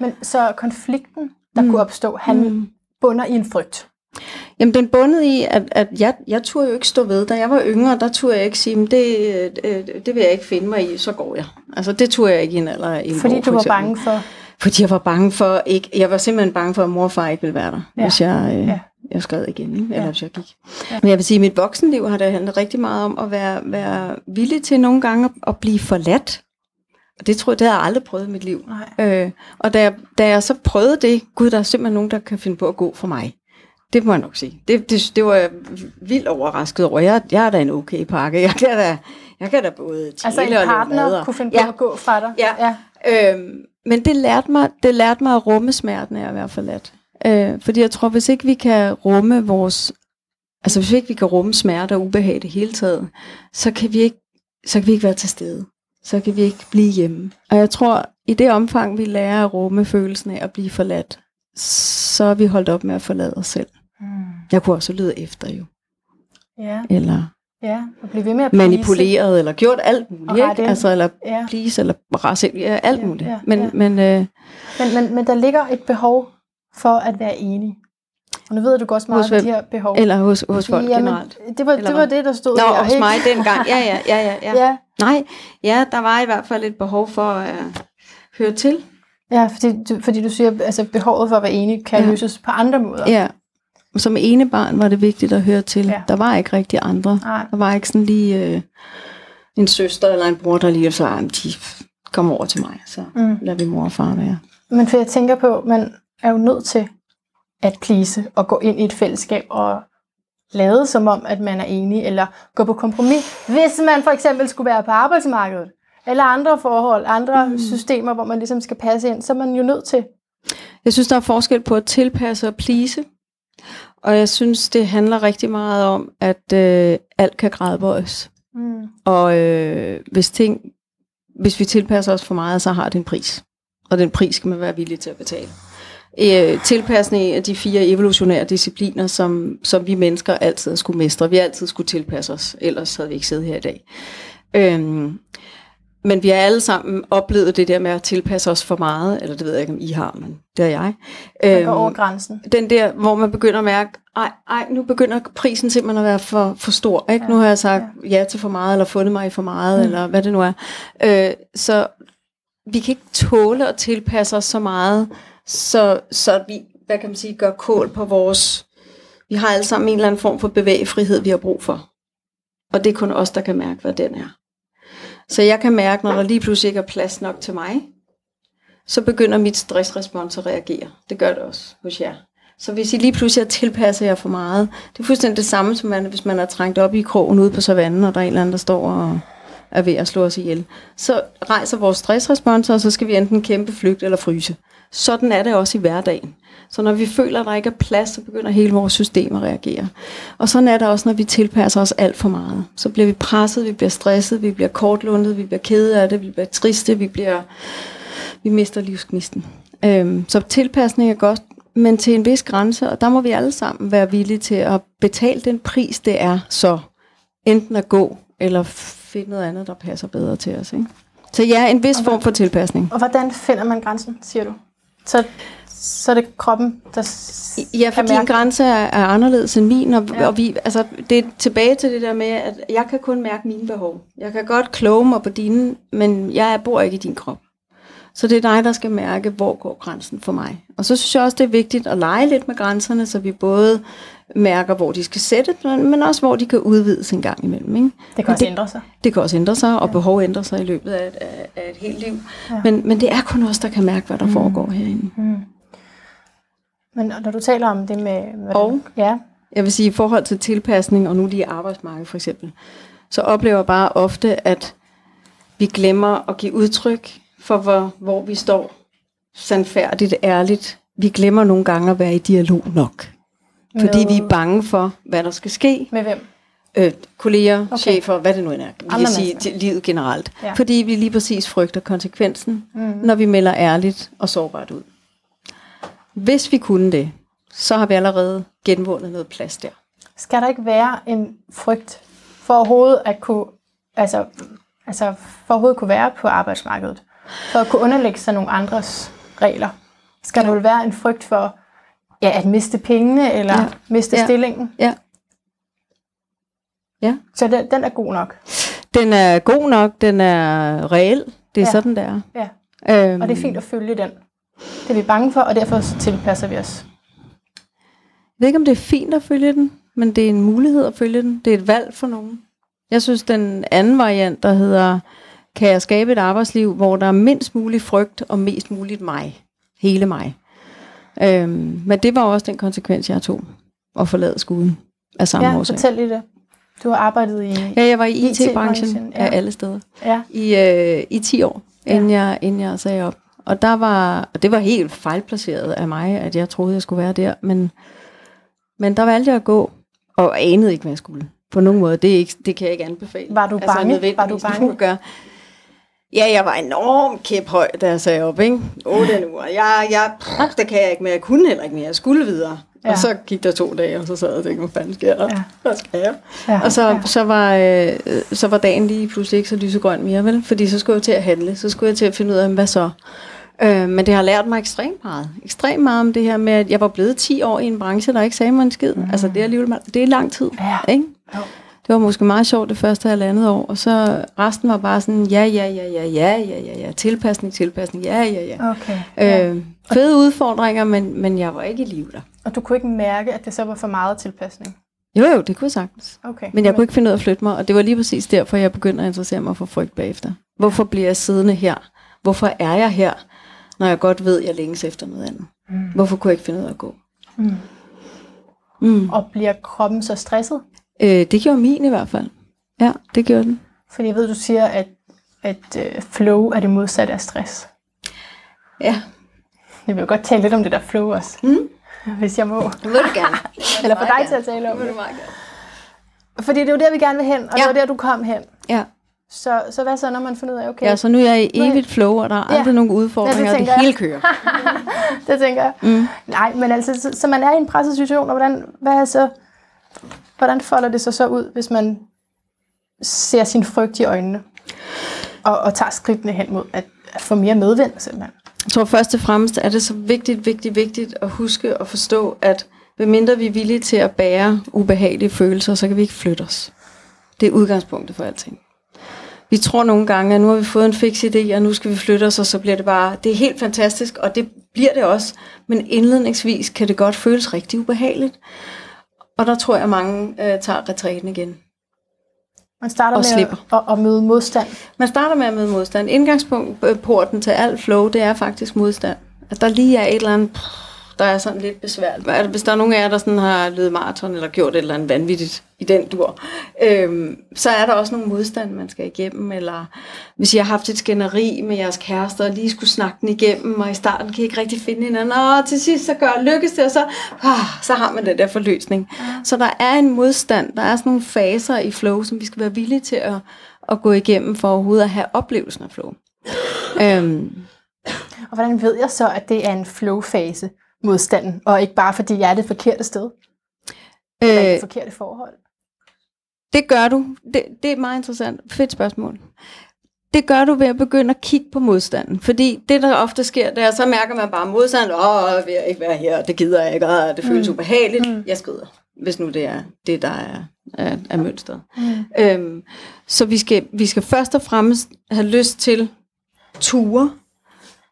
Men så konflikten, der Mm. kunne opstå, han Mm. bunder i en frygt. Jamen, den bundet i, at, at jeg, jeg turde jo ikke stå ved. Da jeg var yngre, der turde jeg ikke sige, "Men det, øh, det vil jeg ikke finde mig i, så går jeg. Altså, det turde jeg ikke i en alder af 11 Fordi år, du var eksempel. bange for... Fordi jeg var bange for ikke, jeg var simpelthen bange for, at mor og far ikke ville være der, Ja. hvis jeg, øh, Ja. jeg skred igen, ikke? eller Ja. hvis jeg gik. Ja. Men jeg vil sige, at mit voksenliv har det handlet rigtig meget om at være, være villig til nogle gange at, at blive forladt. Og det tror jeg, det har jeg aldrig prøvet i mit liv. Nej. Øh, og da jeg, da jeg så prøvede det, gud, der er simpelthen nogen, der kan finde på at gå for mig. Det må jeg nok sige. Det, det, det var jeg vildt overrasket over. Jeg, jeg er da en okay pakke. Jeg kan da, jeg kan da både tale Altså en partner og- kunne finde på Ja. at gå fra dig. Ja. ja. Øhm, men det lærte, mig, det lærte mig at rumme smerten af at være forladt. Øh, fordi jeg tror, hvis ikke vi kan rumme vores... Altså hvis ikke vi kan rumme smerte og ubehag det hele taget, så kan vi ikke, så kan vi ikke være til stede. Så kan vi ikke blive hjemme. Og jeg tror, i det omfang, vi lærer at rumme følelsen af at blive forladt, så er vi holdt op med at forlade os selv. Mm. Jeg kunne også lyde efter jo. Ja, Eller ja. Og blive ved med at please. manipuleret, eller gjort alt muligt. Ikke? Altså, eller Ja. please, eller rasse, ja, alt Ja, muligt. ja, men, ja. men øh, Men, men, men der ligger et behov for at være enig. Og nu ved du godt meget Hos om de her behov. Eller hos, hos folk Jamen, generelt. Det var, Eller det var hvad? det, der stod Nå, her. hos ikke? mig dengang. Ja, ja, ja, ja, ja. Ja, Nej, ja, der var i hvert fald et behov for at uh, høre til. ja fordi, du, fordi du siger, altså behovet for at være enig kan Ja. løses på andre måder. Ja. Som ene barn var det vigtigt at høre til. Ja. Der var ikke rigtig andre. Nej. Der var ikke sådan lige øh, en søster eller en bror, der lige så "Ah, de kom over til mig. Så Mm. lader vi mor og far være. Men for jeg tænker på, man er jo nødt til at please og gå ind i et fællesskab og lade som om, at man er enig, eller gå på kompromis, hvis man for eksempel skulle være på arbejdsmarkedet, eller andre forhold, andre mm. systemer, hvor man ligesom skal passe ind, så er man jo nødt til. Jeg synes, der er forskel på at tilpasse og please. Og jeg synes, det handler rigtig meget om, at øh, alt kan gradbøjes. Mm. Og øh, hvis, ting, hvis vi tilpasser os for meget, så har det en pris. Og den pris skal man være villig til at betale. Øh, tilpasning af de fire evolutionære discipliner, som, som vi mennesker altid skulle mestre. Vi altid skulle tilpasse os, ellers havde vi ikke siddet her i dag. Øhm, men vi har alle sammen oplevet det der med at tilpasse os for meget, eller det ved jeg ikke, om I har, men det er jeg. Man går over grænsen. den der, hvor man begynder at mærke, ej, ej, nu begynder prisen simpelthen at være for, for stor. Ikke? Ja, nu har jeg sagt ja. ja til for meget, eller fundet mig i for meget, mm. eller hvad det nu er. Øh, så vi kan ikke tåle at tilpasse os så meget, så, så vi, hvad kan man sige, gør kål på vores... Vi har alle sammen en eller anden form for bevægefrihed, vi har brug for. Og det er kun os, der kan mærke, hvad den er. Så jeg kan mærke, når der lige pludselig ikke er plads nok til mig, så begynder mit stressrespons at reagere. Det gør det også hos jer. Så hvis I lige pludselig er tilpasset jer for meget, det er fuldstændig det samme, som man, hvis man er trængt op i krogen ude på savannen, og der er en eller anden, der står og er ved at slå os ihjel. Så rejser vores stressrespons, og så skal vi enten kæmpe, flygte eller fryse. Sådan er det også i hverdagen. Så når vi føler, at der ikke er plads, så begynder hele vores system at reagere. Og sådan er det også, når vi tilpasser os alt for meget. Så bliver vi presset, vi bliver stresset, vi bliver kortlundet, vi bliver kede af det, vi bliver triste, vi bliver vi mister livsgnisten. Øhm, så tilpasning er godt, men til en vis grænse, og der må vi alle sammen være villige til at betale den pris, det er så enten at gå, eller finde noget andet, der passer bedre til os. Ikke? Så ja, en vis form for tilpasning. Og hvordan finder man grænsen, siger du? Så, så er det kroppen, der Ja, for din grænse er, er anderledes end min, og, ja. og vi, altså, det er tilbage til det der med, at jeg kan kun mærke mine behov. Jeg kan godt kloge mig på dine, men jeg bor ikke i din krop. Så det er dig, der skal mærke, hvor går grænsen for mig. Og så synes jeg også, det er vigtigt at lege lidt med grænserne, så vi både mærker, hvor de skal sætte, men men også hvor de kan udvides en gang imellem. Ikke? Det kan også ændre sig. Det kan også ændre sig, og behov ændrer sig i løbet af et, af, af et helt liv. Ja. Ja. Men, men det er kun os, der kan mærke, hvad der mm. foregår herinde. Mm. Men når du taler om det med... Hvordan, Og? Ja, Jeg vil sige, i forhold til tilpasning, og nu lige arbejdsmarkedet for eksempel, så oplever jeg bare ofte, at vi glemmer at give udtryk for, hvor, hvor vi står sandfærdigt, ærligt. Vi glemmer nogle gange at være i dialog nok. Fordi Med- vi er bange for, hvad der skal ske. med hvem? Øh, kolleger, Okay. chefer, hvad det nu end er. Vi Andre kan sige til livet generelt. Ja. Ja. Fordi vi lige præcis frygter konsekvensen, Mm. når vi melder ærligt og sårbart ud. Hvis vi kunne det, så har vi allerede genvundet noget plads der. Skal der ikke være en frygt for overhovedet at kunne, altså, altså for overhovedet kunne være på arbejdsmarkedet? For at kunne underlægge sig nogle andres regler? Skal der vel være en frygt for ja, at miste pengene, eller ja. Miste Ja. stillingen? Ja. Ja. Så den, den er god nok. Den er god nok, den er reel. Det er Ja. sådan, det er. Ja. Øhm, Og det er fint at følge den. Det er vi bange for, og derfor så tilpasser vi os. Jeg ved ikke, om det er fint at følge den, men det er en mulighed at følge den. Det er et valg for nogen. Jeg synes, den anden variant, der hedder, kan jeg skabe et arbejdsliv, hvor der er mindst mulig frygt og mest muligt mig. Hele mig. Øhm, men det var også den konsekvens, jeg tog. At forlade skuden af samme Ja, årsag. fortæl lige det. Du har arbejdet i... Ja, jeg var i IT-branchen, IT-branchen ja. af alle steder. Ja. I, øh, i 10 år, Ja. inden, jeg, inden jeg sagde op. Og der var, og det var helt fejlplaceret af mig, at jeg troede, jeg skulle være der. Men, men der valgte jeg at gå, og anede ikke, hvad jeg skulle. På nogen måde. Det, er ikke, det kan jeg ikke anbefale. Var du bange? nødvendigvis, Var du bange? Gøre. Ja, jeg var enormt kæphøj, da jeg sagde op, ikke? 8 uger. Jeg, jeg, pff, det kan jeg ikke mere. Jeg kunne heller ikke mere. Jeg skulle videre. Ja. Og så gik der to dage, og så sad jeg og tænkte, hvad fanden sker der? Ja. Hvad skal jeg? Ja. Og så, ja. så, var, øh, så var dagen lige pludselig ikke så lysegrøn mere, vel? Fordi så skulle jeg til at handle, så skulle jeg til at finde ud af, hvad så? Øh, men det har lært mig ekstremt meget. Ekstremt meget om det her med, at jeg var blevet 10 år i en branche, der ikke sagde mig en skid. Mm. Altså det er alligevel det er lang tid. Ja. Ikke? Jo. Det var måske meget sjovt det første halvandet år, og så resten var bare sådan, ja, ja, ja, ja, ja, ja, ja, ja, tilpasning, tilpasning, ja, ja, ja. Okay. Ja. Øh, fede udfordringer, men, men jeg var ikke i live der. Og du kunne ikke mærke, at det så var for meget tilpasning? Jo, jo, det kunne jeg sagtens. Okay. Men jeg kunne ikke finde ud af at flytte mig, og det var lige præcis derfor, jeg begyndte at interessere mig for frygt bagefter. Hvorfor bliver jeg siddende her? Hvorfor er jeg her, når jeg godt ved, at jeg længes efter noget andet? Mm. Hvorfor kunne jeg ikke finde ud af at gå? Mm. Mm. Og bliver kroppen så stresset? Øh, det gjorde min i hvert fald. Ja, det gjorde den. Fordi jeg ved, du siger, at, at uh, flow er det modsatte af stress. Ja, Jeg vil jo godt tale lidt om det der flow også, Mm. hvis jeg må. det vil du gerne. Eller få dig til at tale om Det vil det. du meget gerne. Fordi det er jo der, vi gerne vil hen, og ja. det var der, du kom hen. Ja. Så, så hvad så, når man finder ud af, okay, ja, så nu er jeg i evigt flow, og der er Ja. aldrig nogen udfordringer, Ja, og det det tænker hele jeg. kører. det tænker jeg. Mm. Nej, men altså, så, så man er i en presset situation, og hvordan, hvad er så, hvordan folder det sig så ud, hvis man ser sin frygt i øjnene, og, og tager skridtene hen mod at, at få mere medvind, simpelthen. Jeg tror først og fremmest er det så vigtigt, vigtigt, vigtigt at huske og forstå, at medmindre vi er villige til at bære ubehagelige følelser, så kan vi ikke flytte os. Det er udgangspunktet for alting. Vi tror nogle gange, at nu har vi fået en fix idé, og nu skal vi flytte os, og så bliver det bare, det er helt fantastisk, og det bliver det også. Men indledningsvis kan det godt føles rigtig ubehageligt. Og der tror jeg, at mange øh, tager retræten igen. Man starter Og med slipper. at, at, møde modstand. Man starter med at møde modstand. Indgangspunkten til alt flow, det er faktisk modstand. At der lige er et eller andet, der er sådan lidt besværligt. Hvis der er nogen af jer, der sådan har løbet maraton eller gjort et eller andet vanvittigt i den dur, øhm, så er der også nogle modstand, man skal igennem. Eller hvis I har haft et skænderi med jeres kærester, og lige skulle snakke den igennem, og i starten kan I ikke rigtig finde hinanden, og til sidst så gør lykkes det, og så, ah, så har man den der forløsning. Så der er en modstand, der er sådan nogle faser i flow, som vi skal være villige til at, at gå igennem for overhovedet at have oplevelsen af flow. Øhm, Og hvordan ved jeg så, at det er en flow-fase, modstanden, og ikke bare fordi jeg er det forkerte sted, eller øh, det forkerte forhold? Det gør du. Det, det er meget interessant. Fedt spørgsmål. Det gør du ved at begynde at kigge på modstanden. Fordi det, der ofte sker, det er, så mærker man bare modstand. Åh, jeg vil ikke være her, det gider jeg ikke, og det føles Mm. ubehageligt. Mm. Jeg skrider, hvis nu det er det, der er, er, er mønstret. Mm. Øhm, så vi skal, vi skal først og fremmest have lyst til ture,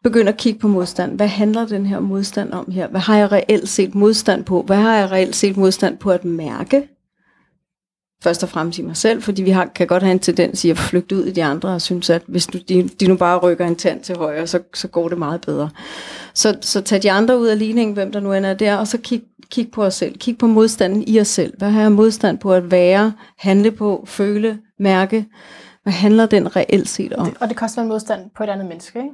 begynde at kigge på modstand. Hvad handler den her modstand om her? Hvad har jeg reelt set modstand på? Hvad har jeg reelt set modstand på at mærke? Først og fremmest i mig selv, fordi vi har, kan godt have en tendens i at flygte ud i de andre og synes, at hvis du, de, de nu bare rykker en tand til højre, så, så går det meget bedre. Så, så tag de andre ud af ligningen, hvem der nu end er der, og så kig, kig på os selv. Kig på modstanden i os selv. Hvad har jeg modstand på at være, handle på, føle, mærke? Hvad handler den reelt set om? Og det koster en modstand på et andet menneske, ikke?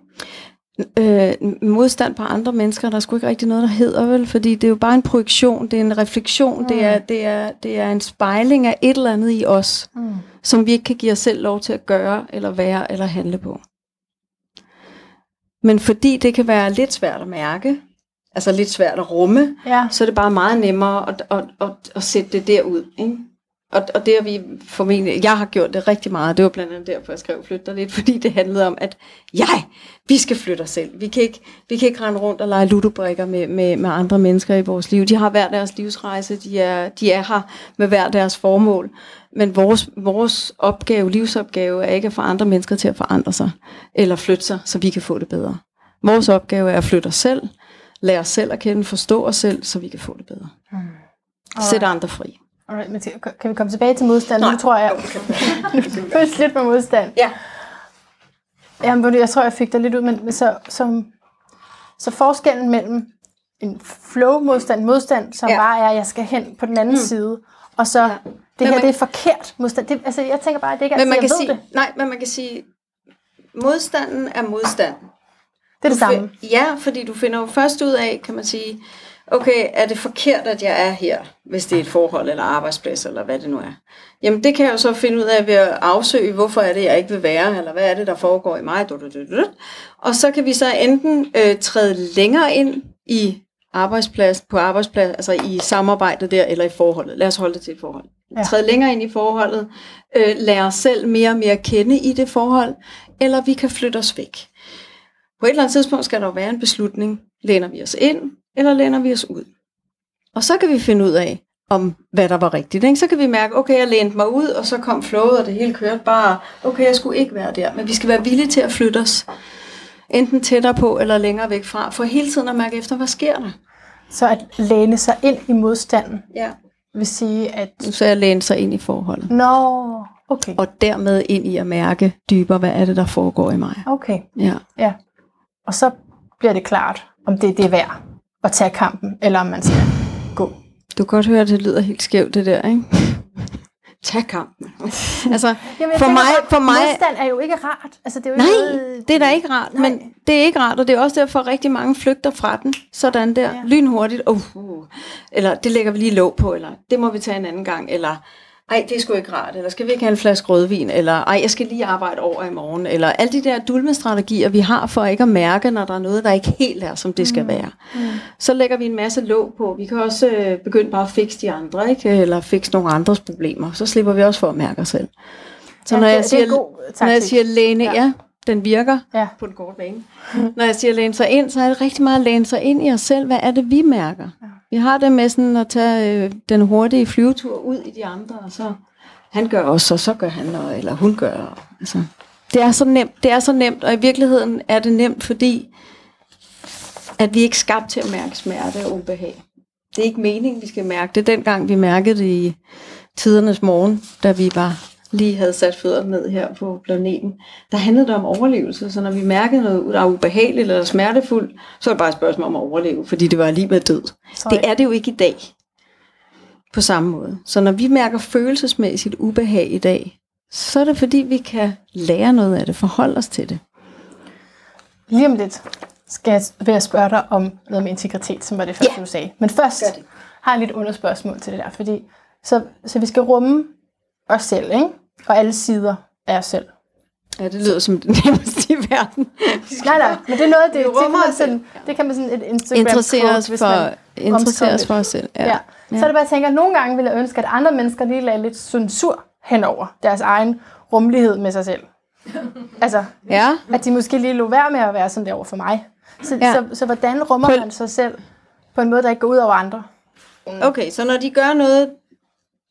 Øh, modstand på andre mennesker, der er sgu ikke rigtig noget, der hedder vel, fordi det er jo bare en projektion, det er en refleksion, mm. det, er, det, er, det er en spejling af et eller andet i os, Mm. som vi ikke kan give os selv lov til at gøre, eller være, eller handle på. Men fordi det kan være lidt svært at mærke, altså lidt svært at rumme, Ja. så er det bare meget nemmere at, at, at, at sætte det derud. Ikke? Og, og det har vi formentlig, jeg har gjort det rigtig meget, det var blandt andet derfor, jeg skrev Flyt dig lidt, fordi det handlede om, at jeg, vi skal flytte os selv. Vi kan ikke, vi kan ikke rende rundt og lege ludobrikker med, med, med andre mennesker i vores liv. De har hver deres livsrejse, de er, de er her med hver deres formål. Men vores, vores opgave, livsopgave, er ikke at få andre mennesker til at forandre sig, eller flytte sig, så vi kan få det bedre. Vores opgave er at flytte os selv, lære os selv at kende, forstå os selv, så vi kan få det bedre. Sætte andre fri. Alright, men kan vi komme tilbage til modstand? Nej. Nu tror jeg, er slut med modstand. Ja. Jamen, jeg tror, jeg fik dig lidt ud, men så, som, så forskellen mellem en flow-modstand, modstand, som Ja. bare er, at jeg skal hen på den anden Mm. side, og så Ja. det Men her, man- det er forkert modstand. Det, altså, jeg tænker bare, at det ikke er Men man kan jeg ved sige, det. nej, men man kan sige, modstanden er modstand. Det er det samme. Ja, fordi du finder jo først ud af, kan man sige, okay, er det forkert, at jeg er her, hvis det er et forhold eller arbejdsplads, eller hvad det nu er. Jamen det kan jeg jo så finde ud af ved at afsøge, hvorfor er det, jeg ikke vil være, eller hvad er det, der foregår i mig. Og så kan vi så enten øh, træde længere ind i arbejdsplads, på arbejdsplads, altså i samarbejdet der, eller i forholdet. Lad os holde det til et forhold. Ja. Træde længere ind i forholdet, øh, lære os selv mere og mere kende i det forhold, eller vi kan flytte os væk. På et eller andet tidspunkt skal der jo være en beslutning. Læner vi os ind, eller læner vi os ud? Og så kan vi finde ud af, om hvad der var rigtigt. Ikke? Så kan vi mærke, okay, jeg lænede mig ud, og så kom flowet, og det hele kørte bare, okay, jeg skulle ikke være der. Men vi skal være villige til at flytte os, enten tættere på, eller længere væk fra, for hele tiden at mærke efter, hvad sker der? Så at læne sig ind i modstanden, Ja. vil sige, at... Nu så jeg læne sig ind i forholdet. Nå, okay. Og dermed ind i at mærke dybere, hvad er det, der foregår i mig. Okay, Ja. ja. Og så bliver det klart, om det, det er værd at tage kampen, eller om man skal gå. Du kan godt høre, at det lyder helt skævt, det der, ikke? Tag kampen. altså, Jamen, For mig- for mig- Modstand er jo ikke rart. Altså, det er jo Nej, ikke noget, det er da ikke rart, Nej. men det er ikke rart, og det er også derfor, at rigtig mange flygter fra den, sådan der, ja. Ja. lynhurtigt, uh, uh, eller det lægger vi lige låg på, eller det må vi tage en anden gang, eller ej, det er sgu ikke rart, eller skal vi ikke have en flaske rødvin, eller ej, jeg skal lige arbejde over i morgen, eller alle de der dulmestrategier, vi har for ikke at mærke, når der er noget, der ikke helt er, som det skal være. Mm. Så lægger vi en masse låg på. Vi kan også øh, begynde bare at fikse de andre, ikke? eller fikse nogle andres problemer. Så slipper vi også for at mærke os selv. Så Ja, når, det- jeg er siger, god når jeg siger læne, Ja. ja. den virker Ja. på den korte bane. Når jeg siger læne sig ind, så er det rigtig meget at læne sig ind i os selv. Hvad er det, vi mærker? Ja. Vi har det med sådan at tage øh, den hurtige flyvetur ud i de andre, og så han gør også, og så gør han, og, eller hun gør. og- Altså, det er så nemt, det er så nemt, og i virkeligheden er det nemt, fordi at vi ikke er skabt til at mærke smerte og ubehag. Det er ikke meningen, vi skal mærke det. Dengang vi mærkede det i tidernes morgen, da vi var lige havde sat fødderne ned her på planeten, der handlede det om overlevelse. Så når vi mærkede noget, der var ubehageligt eller smertefuldt, så var det bare et spørgsmål om at overleve, fordi det var lige med død. Sorry. Det er det jo ikke i dag. På samme måde. Så når vi mærker følelsesmæssigt ubehag i dag, så er det fordi, vi kan lære noget af det, forholde os til det. Lige om lidt skal jeg, vil jeg spørge dig om noget med integritet, som var det første, Ja. du sagde. Men først har jeg lidt underspørgsmål til det der, fordi så, så vi skal rumme os selv, ikke? Og alle sider af os selv. Ja, det lyder som det nemmeste i verden. Nej, nej, men det er noget, det, det, rummer kan, man os sådan, det kan man sådan et Instagram Interessere os hvis for, man interessere os for os selv. Ja. ja. Så er det bare, jeg tænker, at nogle gange vil jeg ønske, at andre mennesker lige lagde lidt censur henover deres egen rummelighed med sig selv. Altså, ja. at de måske lige lå være med at være sådan der over for mig. Så, ja. Så, så hvordan rummer På- man sig selv på en måde, der ikke går ud over andre? Okay, så når de gør noget,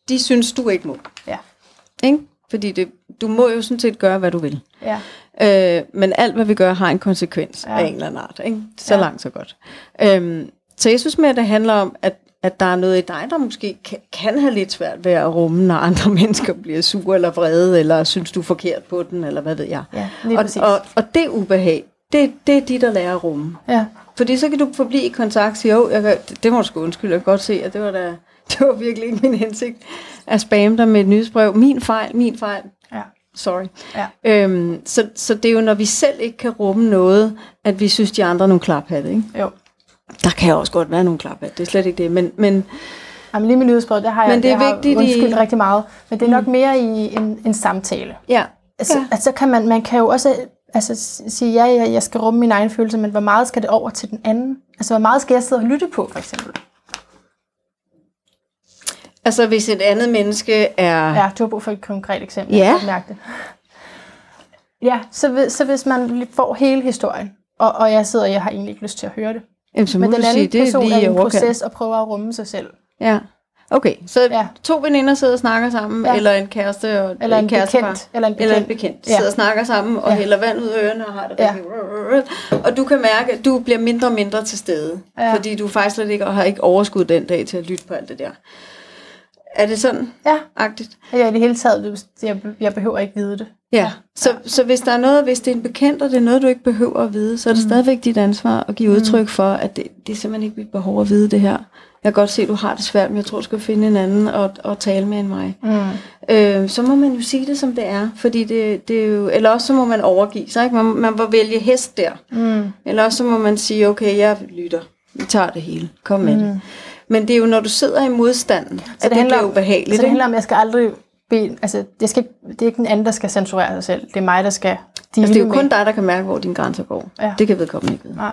de synes, du ikke må. Ja. Ikke? Fordi det, du må jo sådan set gøre, hvad du vil. Ja. Øh, men alt, hvad vi gør, har en konsekvens Ja. af en eller anden art. Ikke? Så Ja. langt, så godt. Øhm, så jeg synes mere, at det handler om, at, at der er noget i dig, der måske kan, kan have lidt svært ved at rumme, når andre mennesker bliver sure eller vrede, eller synes, du er forkert på den, eller hvad ved jeg. Ja, og, præcis. og, og det ubehag, det, det er de, der lærer at rumme. Ja. Fordi så kan du forblive i kontakt og sige, jo, jeg kan, det, det må du sgu undskylde, jeg kan godt se, at det var, da, det var virkelig ikke min hensigt at spamme dig med et nyhedsbrev. Min fejl, min fejl. Ja. Sorry. Ja. Øhm, så, så det er jo, når vi selv ikke kan rumme noget, at vi synes, de andre er nogle klaphatte. Ikke? Jo. Der kan også godt være nogle klaphatte, det er slet ikke det. Men, men Jamen, lige med nyhedsbrevet, der har jeg, Men det er jeg har vigtigt i- undskyldt rigtig meget. Men det er nok mere i en, en samtale. ja, Altså, ja. Altså kan man, man kan jo også altså, sige, ja, jeg, jeg skal rumme min egen følelse, men hvor meget skal det over til den anden? Altså, hvor meget skal jeg sidde og lytte på, for eksempel? Altså hvis et andet menneske er... Ja, du har brug for et konkret eksempel. Ja. Jeg mærke det. Ja, så, hvis- så hvis man får hele historien, og, og jeg sidder og jeg har egentlig ikke lyst til at høre det, Jamen, så må men den sige, anden det er person er lige i i en proces og prøver at rumme sig selv. Ja. Okay, så Ja. to veninder sidder og snakker sammen, Ja. eller en kæreste og Eller en kærestepar. bekendt. Eller en bekendt. Eller en bekendt. Ja. Sidder og snakker sammen og Ja. hælder vand ud af ørerne og har det Ja. rigtig... Og du kan mærke, at du bliver mindre og mindre til stede. Ja. Fordi du faktisk slet ikke og har ikke overskud den dag til at lytte på alt det der. Er det sådan? Ja, Agtigt? jeg i det hele taget, jeg, jeg behøver ikke vide det. Ja. Så, så hvis der er noget, hvis det er en bekendt, og det er noget, du ikke behøver at vide, så er det mm. stadigvæk dit ansvar at give udtryk for, at det, det er simpelthen ikke mit behov at vide det her. Jeg kan godt se, at du har det svært, men jeg tror, du skal finde en anden og, og tale med end mig. Mm. Øh, så må man jo sige det, som det er. Fordi det, det er jo, eller også så må man overgive sig. Ikke? Man, man må vælge hest der. Mm. Eller også så må man sige, okay, jeg lytter. Vi tager det hele. Kom med mm. det. Men det er jo, når du sidder i modstanden, så at det, det handler bliver om- ubehageligt. Så det handler om, at jeg skal aldrig bede, altså, det, skal, det er ikke den anden, der skal censurere sig selv. Det er mig, der skal Altså, det er jo med. kun dig, der kan mærke, hvor dine grænser går. Ja. Det kan vedkommende ikke vide. Nej.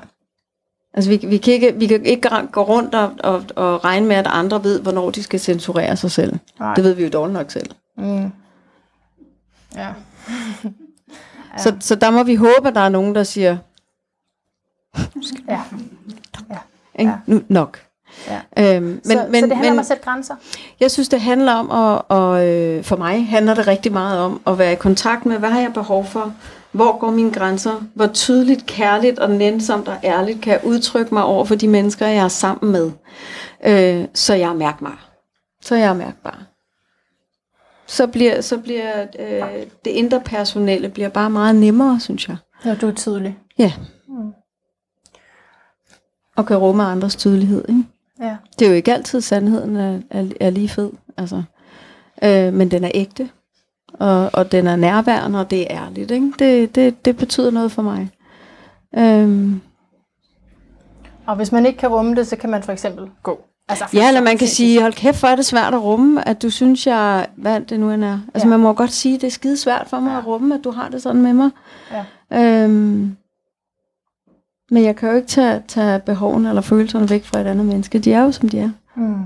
Altså, vi, vi, kan ikke, vi kan ikke gå rundt og, og, og regne med, at andre ved, hvornår de skal censurere sig selv. Nej. Det ved vi jo dårligt nok selv. Mm. Ja. Ja. Så, så der må vi håbe, at der er nogen, der siger, ja. ikke? Ja. nu nok. Ja. Øhm, men, så, men, så det handler men, om at sætte grænser. Jeg synes, det handler om, at, og, øh, for mig handler det rigtig meget om at være i kontakt med, hvad har jeg behov for? Hvor går mine grænser? Hvor tydeligt, kærligt og nænsomt og ærligt kan jeg udtrykke mig over for de mennesker, jeg er sammen med? Øh, så jeg er mærkbar. Så jeg er mærkbar. Så bliver, så bliver øh, det interpersonelle bliver bare meget nemmere, synes jeg. Når du er tydelig. Ja. Og kan rumme andres tydelighed, ikke? Ja. Det er jo ikke altid, sandheden er, er, er lige fed, altså. Øh, men den er ægte, og, og den er nærværende, og det er ærligt. Ikke? Det, det, det betyder noget for mig. Øhm, Og hvis man ikke kan rumme det, så kan man for eksempel gå. Altså, for ja, eller man kan sige, hold kæft, hvor er det svært at rumme, at du synes, jeg, hvad det nu end er. Altså Ja. man må godt sige, det er skide svært for mig Ja. at rumme, at du har det sådan med mig. Ja. Øhm, men jeg kan jo ikke tage, tage behovene eller følelserne væk fra et andet menneske. De er jo, som de er. Mm.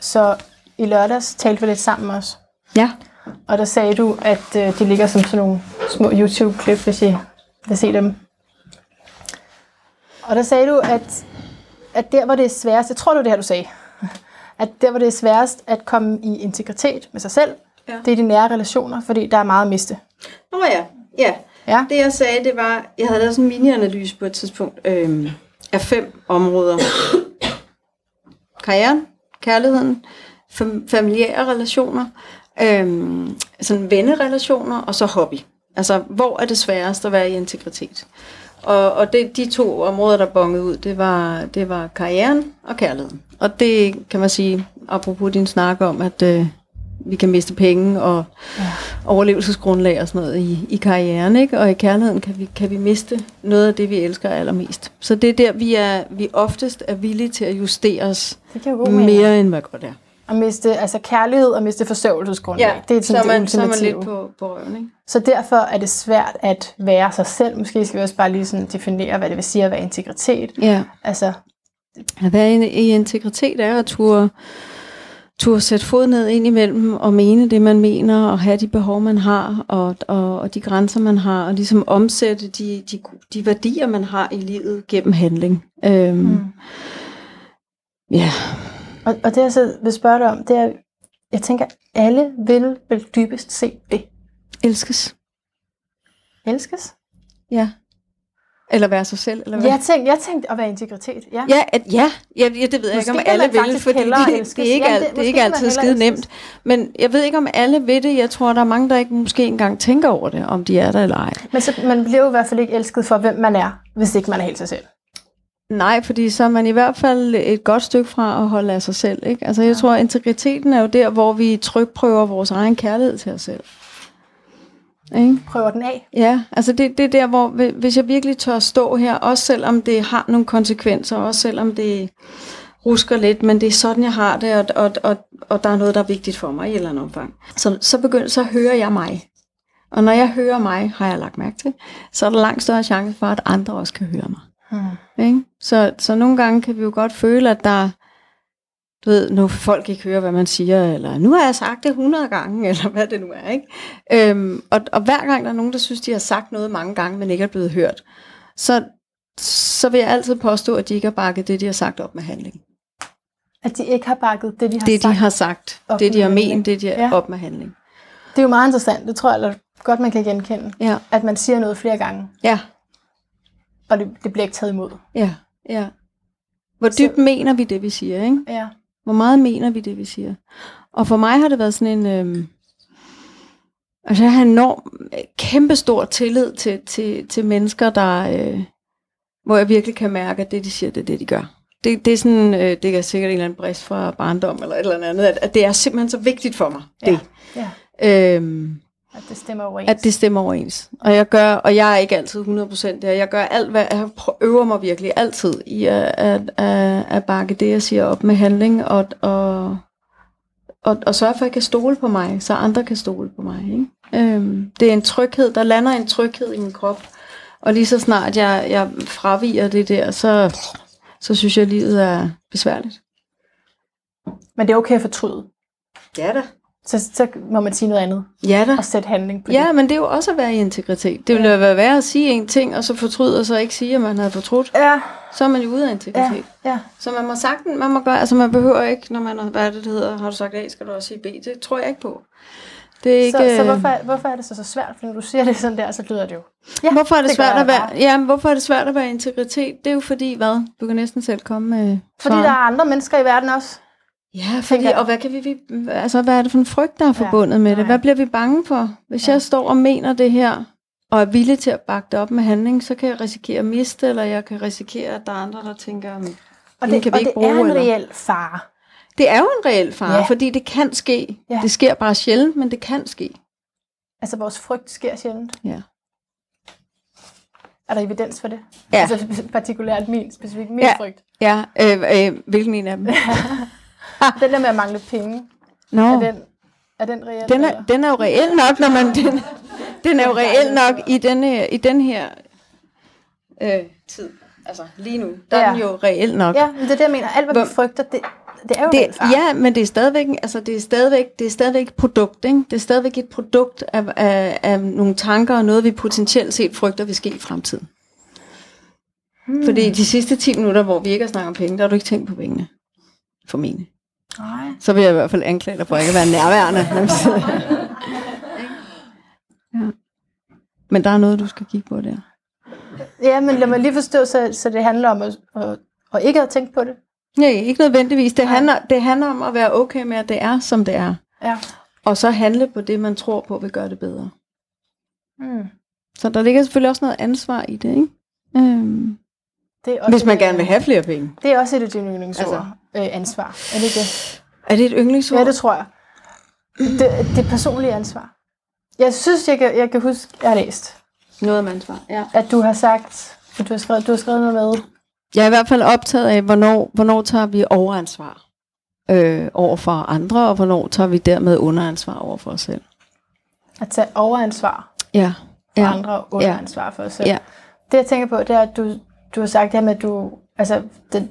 Så i lørdags talte vi lidt sammen også. Ja. og der sagde du, at øh, de ligger som sådan nogle små YouTube-klip, hvis I vil se dem. Og der sagde du, at, at der, hvor det er sværest, jeg tror, det var det her, du sagde, at der, hvor det er sværest at komme i integritet med sig selv, Ja. det er de nære relationer, fordi der er meget at miste. Nå ja, ja. Ja. Det jeg sagde, det var, jeg havde lavet sådan en mini-analyse på et tidspunkt øh, af fem områder. Karrieren, kærligheden, fam- familiære relationer, øh, sådan vennerelationer og så hobby. Altså, hvor er det sværest at være i integritet? Og, og det, de to områder, der bongede ud, det var, det var karrieren og kærligheden. Og det kan man sige, apropos din snak om, at øh, vi kan miste penge og ja. overlevelsesgrundlag og sådan noget i, i karrieren, ikke? Og i kærligheden kan vi, kan vi miste noget af det, vi elsker allermest. Så det er der, vi, er, vi oftest er villige til at justere os Det mere, end hvad godt er. At miste altså kærlighed og miste forsørgelsesgrundlag. det er så, sådan det man, så er man lidt på, på røven, ikke? Så derfor er det svært at være sig selv. Måske skal vi også bare lige sådan definere, hvad det vil sige at være integritet. Ja. Altså, At være i, i integritet er at turde, turde sætte fod ned ind imellem og mene det, man mener, og have de behov, man har, og, og, og de grænser, man har, og ligesom omsætte de, de, de værdier, man har i livet gennem handling. Øhm, mm. Ja, og, og det jeg så vil spørge dig om, det er, jeg tænker, alle vil vel dybest se det. elskes. Elskes? Ja. Eller være sig selv, eller hvad? Jeg tænkte, jeg tænkte at være integritet. Ja. Ja, at, ja, ja, ja, det ved jeg Måske ikke, om alle vil, fordi det, det er ikke, Jamen, det- det er ikke altid skide elskes. nemt. Men jeg ved ikke, om alle ved det. Jeg tror, der er mange, der ikke måske engang tænker over det, om de er der eller ej. Men så, man bliver jo i hvert fald ikke elsket for, hvem man er, hvis ikke man er helt sig selv. Nej, fordi så er man i hvert fald et godt stykke fra at holde af sig selv. Ikke? Altså, jeg tror, at integriteten er jo der, hvor vi trykprøver vores egen kærlighed til os selv. Ikke? Prøver den af. Ja, altså det, det er der, hvor hvi- hvis jeg virkelig tør stå her, også selvom det har nogle konsekvenser, også selvom det rusker lidt, men det er sådan, jeg har det, og, og, og, og der er noget, der er vigtigt for mig i et eller andet omfang. Så, så, begynder, så hører jeg mig. Og når jeg hører mig, har jeg lagt mærke til, så er der langt større chance for, at andre også kan høre mig. Hmm. Ikke? Så, så nogle gange kan vi jo godt føle, at der du ved, når folk ikke hører, hvad man siger, eller nu har jeg sagt det 100 gange, eller hvad det nu er. Ikke? Øhm, og, og hver gang der er nogen, der synes, de har sagt noget mange gange, men ikke er blevet hørt, så, så vil jeg altid påstå, at de ikke har bakket det, de har sagt op med handling. At de ikke har bakket det, de har Det, sagt. de har sagt, det, de har ment, det, de har Ja. op med handling. Det er jo meget interessant. Det tror jeg eller, godt, man kan genkende. Ja, At man siger noget flere gange, ja, og det, det bliver ikke taget imod. ja, ja. Hvor dybt så, mener vi det, vi siger, ikke? Ja. Hvor meget mener vi det, vi siger? Og for mig har det været sådan en... Øhm, altså jeg har enorm, kæmpe stor tillid til, til, til mennesker, der, øh, hvor jeg virkelig kan mærke, at det, de siger, det er det, de gør. Det, det er sådan, øh, det er sikkert en eller anden brist fra barndom eller et eller andet, at, at det er simpelthen så vigtigt for mig, det. Ja. Øhm, At det stemmer overens. at det stemmer overens. Og jeg gør, og jeg er ikke altid 100% der. Jeg gør alt, hvad jeg øver mig virkelig altid i at, at, at, at bakke det, jeg siger op med handling, og, og, og, og sørge for, at jeg kan stole på mig, så andre kan stole på mig. Ikke? Øhm, det er en tryghed, der lander en tryghed i min krop. Og lige så snart jeg, jeg fraviger det der, så, så synes jeg, at livet er besværligt. Men det er okay at fortryde. Ja da. Så, så må man sige noget andet. Ja da. Og sætte handling på Ja, det. men det er jo også at være i integritet. Det ville Ja. jo være værd at sige en ting, og så fortryde, og så ikke sige, at man havde fortrudt. Ja. Så er man jo ude af integritet. Ja. ja. Så man må sagtens, man må gøre, altså man behøver ikke, når man, hvad er det, hedder, har du sagt A, skal du også sige B. Det tror jeg ikke på. Det er ikke, Så, så øh, hvorfor, hvorfor er det så, så svært? For når du siger det sådan der, så lyder det jo. Ja, hvorfor er det, det svært at være, bare. ja, hvorfor er det svært at være integritet? Det er jo fordi, hvad? Du kan næsten selv komme med Fordi svaret. der er andre mennesker i verden også. Ja, fordi, og hvad kan vi, vi, altså hvad er det for en frygt, der er Ja, forbundet med det? Hvad bliver vi bange for? Hvis Ja. jeg står og mener det her, og er villig til at bakke det op med handling, så kan jeg risikere at miste, eller jeg kan risikere, at der er andre, der tænker, "Hmm, Og det, kan vi og ikke det er bruge, en eller? reel fare. det er jo en reel fare, Ja. fordi det kan ske. Ja. Det sker bare sjældent, men det kan ske. Altså vores frygt sker sjældent. Ja. Er der evidens for det? Ja. Altså partikulært min, specifikt min Ja. frygt. Ja, øh, øh, hvilken en af dem? Den der med at mangle penge, Nå, er den, er den reel? den, er, eller? den er jo reel nok, når man... Den, den er jo reel nok i den her, i den her øh, tid. Altså lige nu, der ja. Er den jo reelt nok. Ja, men det er det, jeg mener. Alt, hvad Hvor- vi frygter, det, det er jo Det, ja, men det er stadigvæk, altså det er stadigvæk, det er stadigvæk et produkt, ikke? Det er stadigvæk et produkt af, af, af nogle tanker og noget, vi potentielt set frygter vil ske i fremtiden. Hmm. Fordi de sidste 10 minutter, hvor vi ikke har snakket om penge, der har du ikke tænkt på pengene. Formentlig. Nej. Så vil jeg i hvert fald anklage dig for ikke at være nærværende. ja. Men der er noget, du skal kigge på der. Ja, men lad mig lige forstå, så, så det handler om at, at, at ikke at tænke på det. Nej, ikke nødvendigvis. Det Nej. handler, det handler om at være okay med, at det er, som det er. Ja. Og så handle på det, man tror på vil gøre det bedre. Mm. Så der ligger selvfølgelig også noget ansvar i det, ikke? Øhm, Det er også hvis man et- gerne vil have flere penge. Det er også et af dine yndlingsord. Altså. Øh, ansvar. Er det det? Er det et yndlingsord? Ja, det tror jeg. Det, det er personlige ansvar. Jeg synes, jeg kan, jeg kan huske, jeg har læst, Noget om ansvar, ja. at du har sagt, at du har skrevet, du har skrevet noget med, Jeg er i hvert fald optaget af, hvornår, hvornår tager vi overansvar øh, over for andre, og hvornår tager vi dermed underansvar over for os selv. at tage overansvar Ja, for ja, andre og underansvar for os selv. ja. Det jeg tænker på, det er, at du, du har sagt det her med, at du, altså,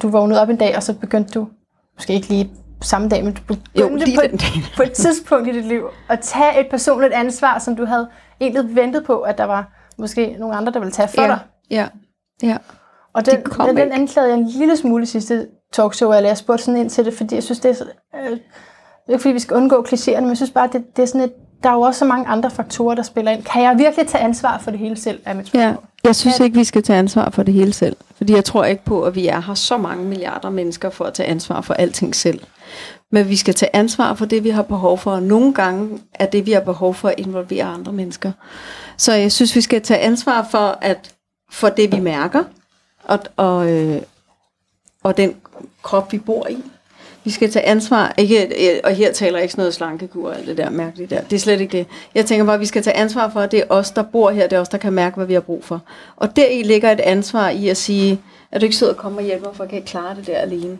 du vågnede op en dag, og så begyndte du, måske ikke lige samme dag, men du begyndte Jo, på, dag. på et tidspunkt i dit liv at tage et personligt ansvar, som du havde egentlig ventet på, at der var måske nogle andre, der ville tage for ja, dig. ja, ja. Og den, Det den, den anklagede jeg en lille smule i sidste talkshow, eller jeg spurgte sådan ind til det, fordi jeg synes, det er, øh, ikke fordi, vi skal undgå klichéerne, men jeg synes bare, det, det er sådan et, der er jo også så mange andre faktorer, der spiller ind. Kan jeg virkelig tage ansvar for det hele selv, er mit Ja, spørgsmål. Jeg synes ikke, vi skal tage ansvar for det hele selv. Fordi jeg tror ikke på, at vi er her så mange milliarder mennesker for at tage ansvar for alting selv. Men vi skal tage ansvar for det, vi har behov for. Og nogle gange er det, vi har behov for, at involvere andre mennesker. Så jeg synes, vi skal tage ansvar for, at for det, vi mærker. Og, og, øh, og den krop, vi bor i. Vi skal tage ansvar, ikke, øh, og her taler jeg ikke sådan noget slankekur og alt det der mærkeligt der. Det er slet ikke det. Jeg tænker bare, at vi skal tage ansvar for, at det er os, der bor her, det er os, der kan mærke, hvad vi har brug for. Og deri ligger et ansvar i at sige, at du ikke sød og komme og hjælpe mig, for jeg kan ikke klare det der alene.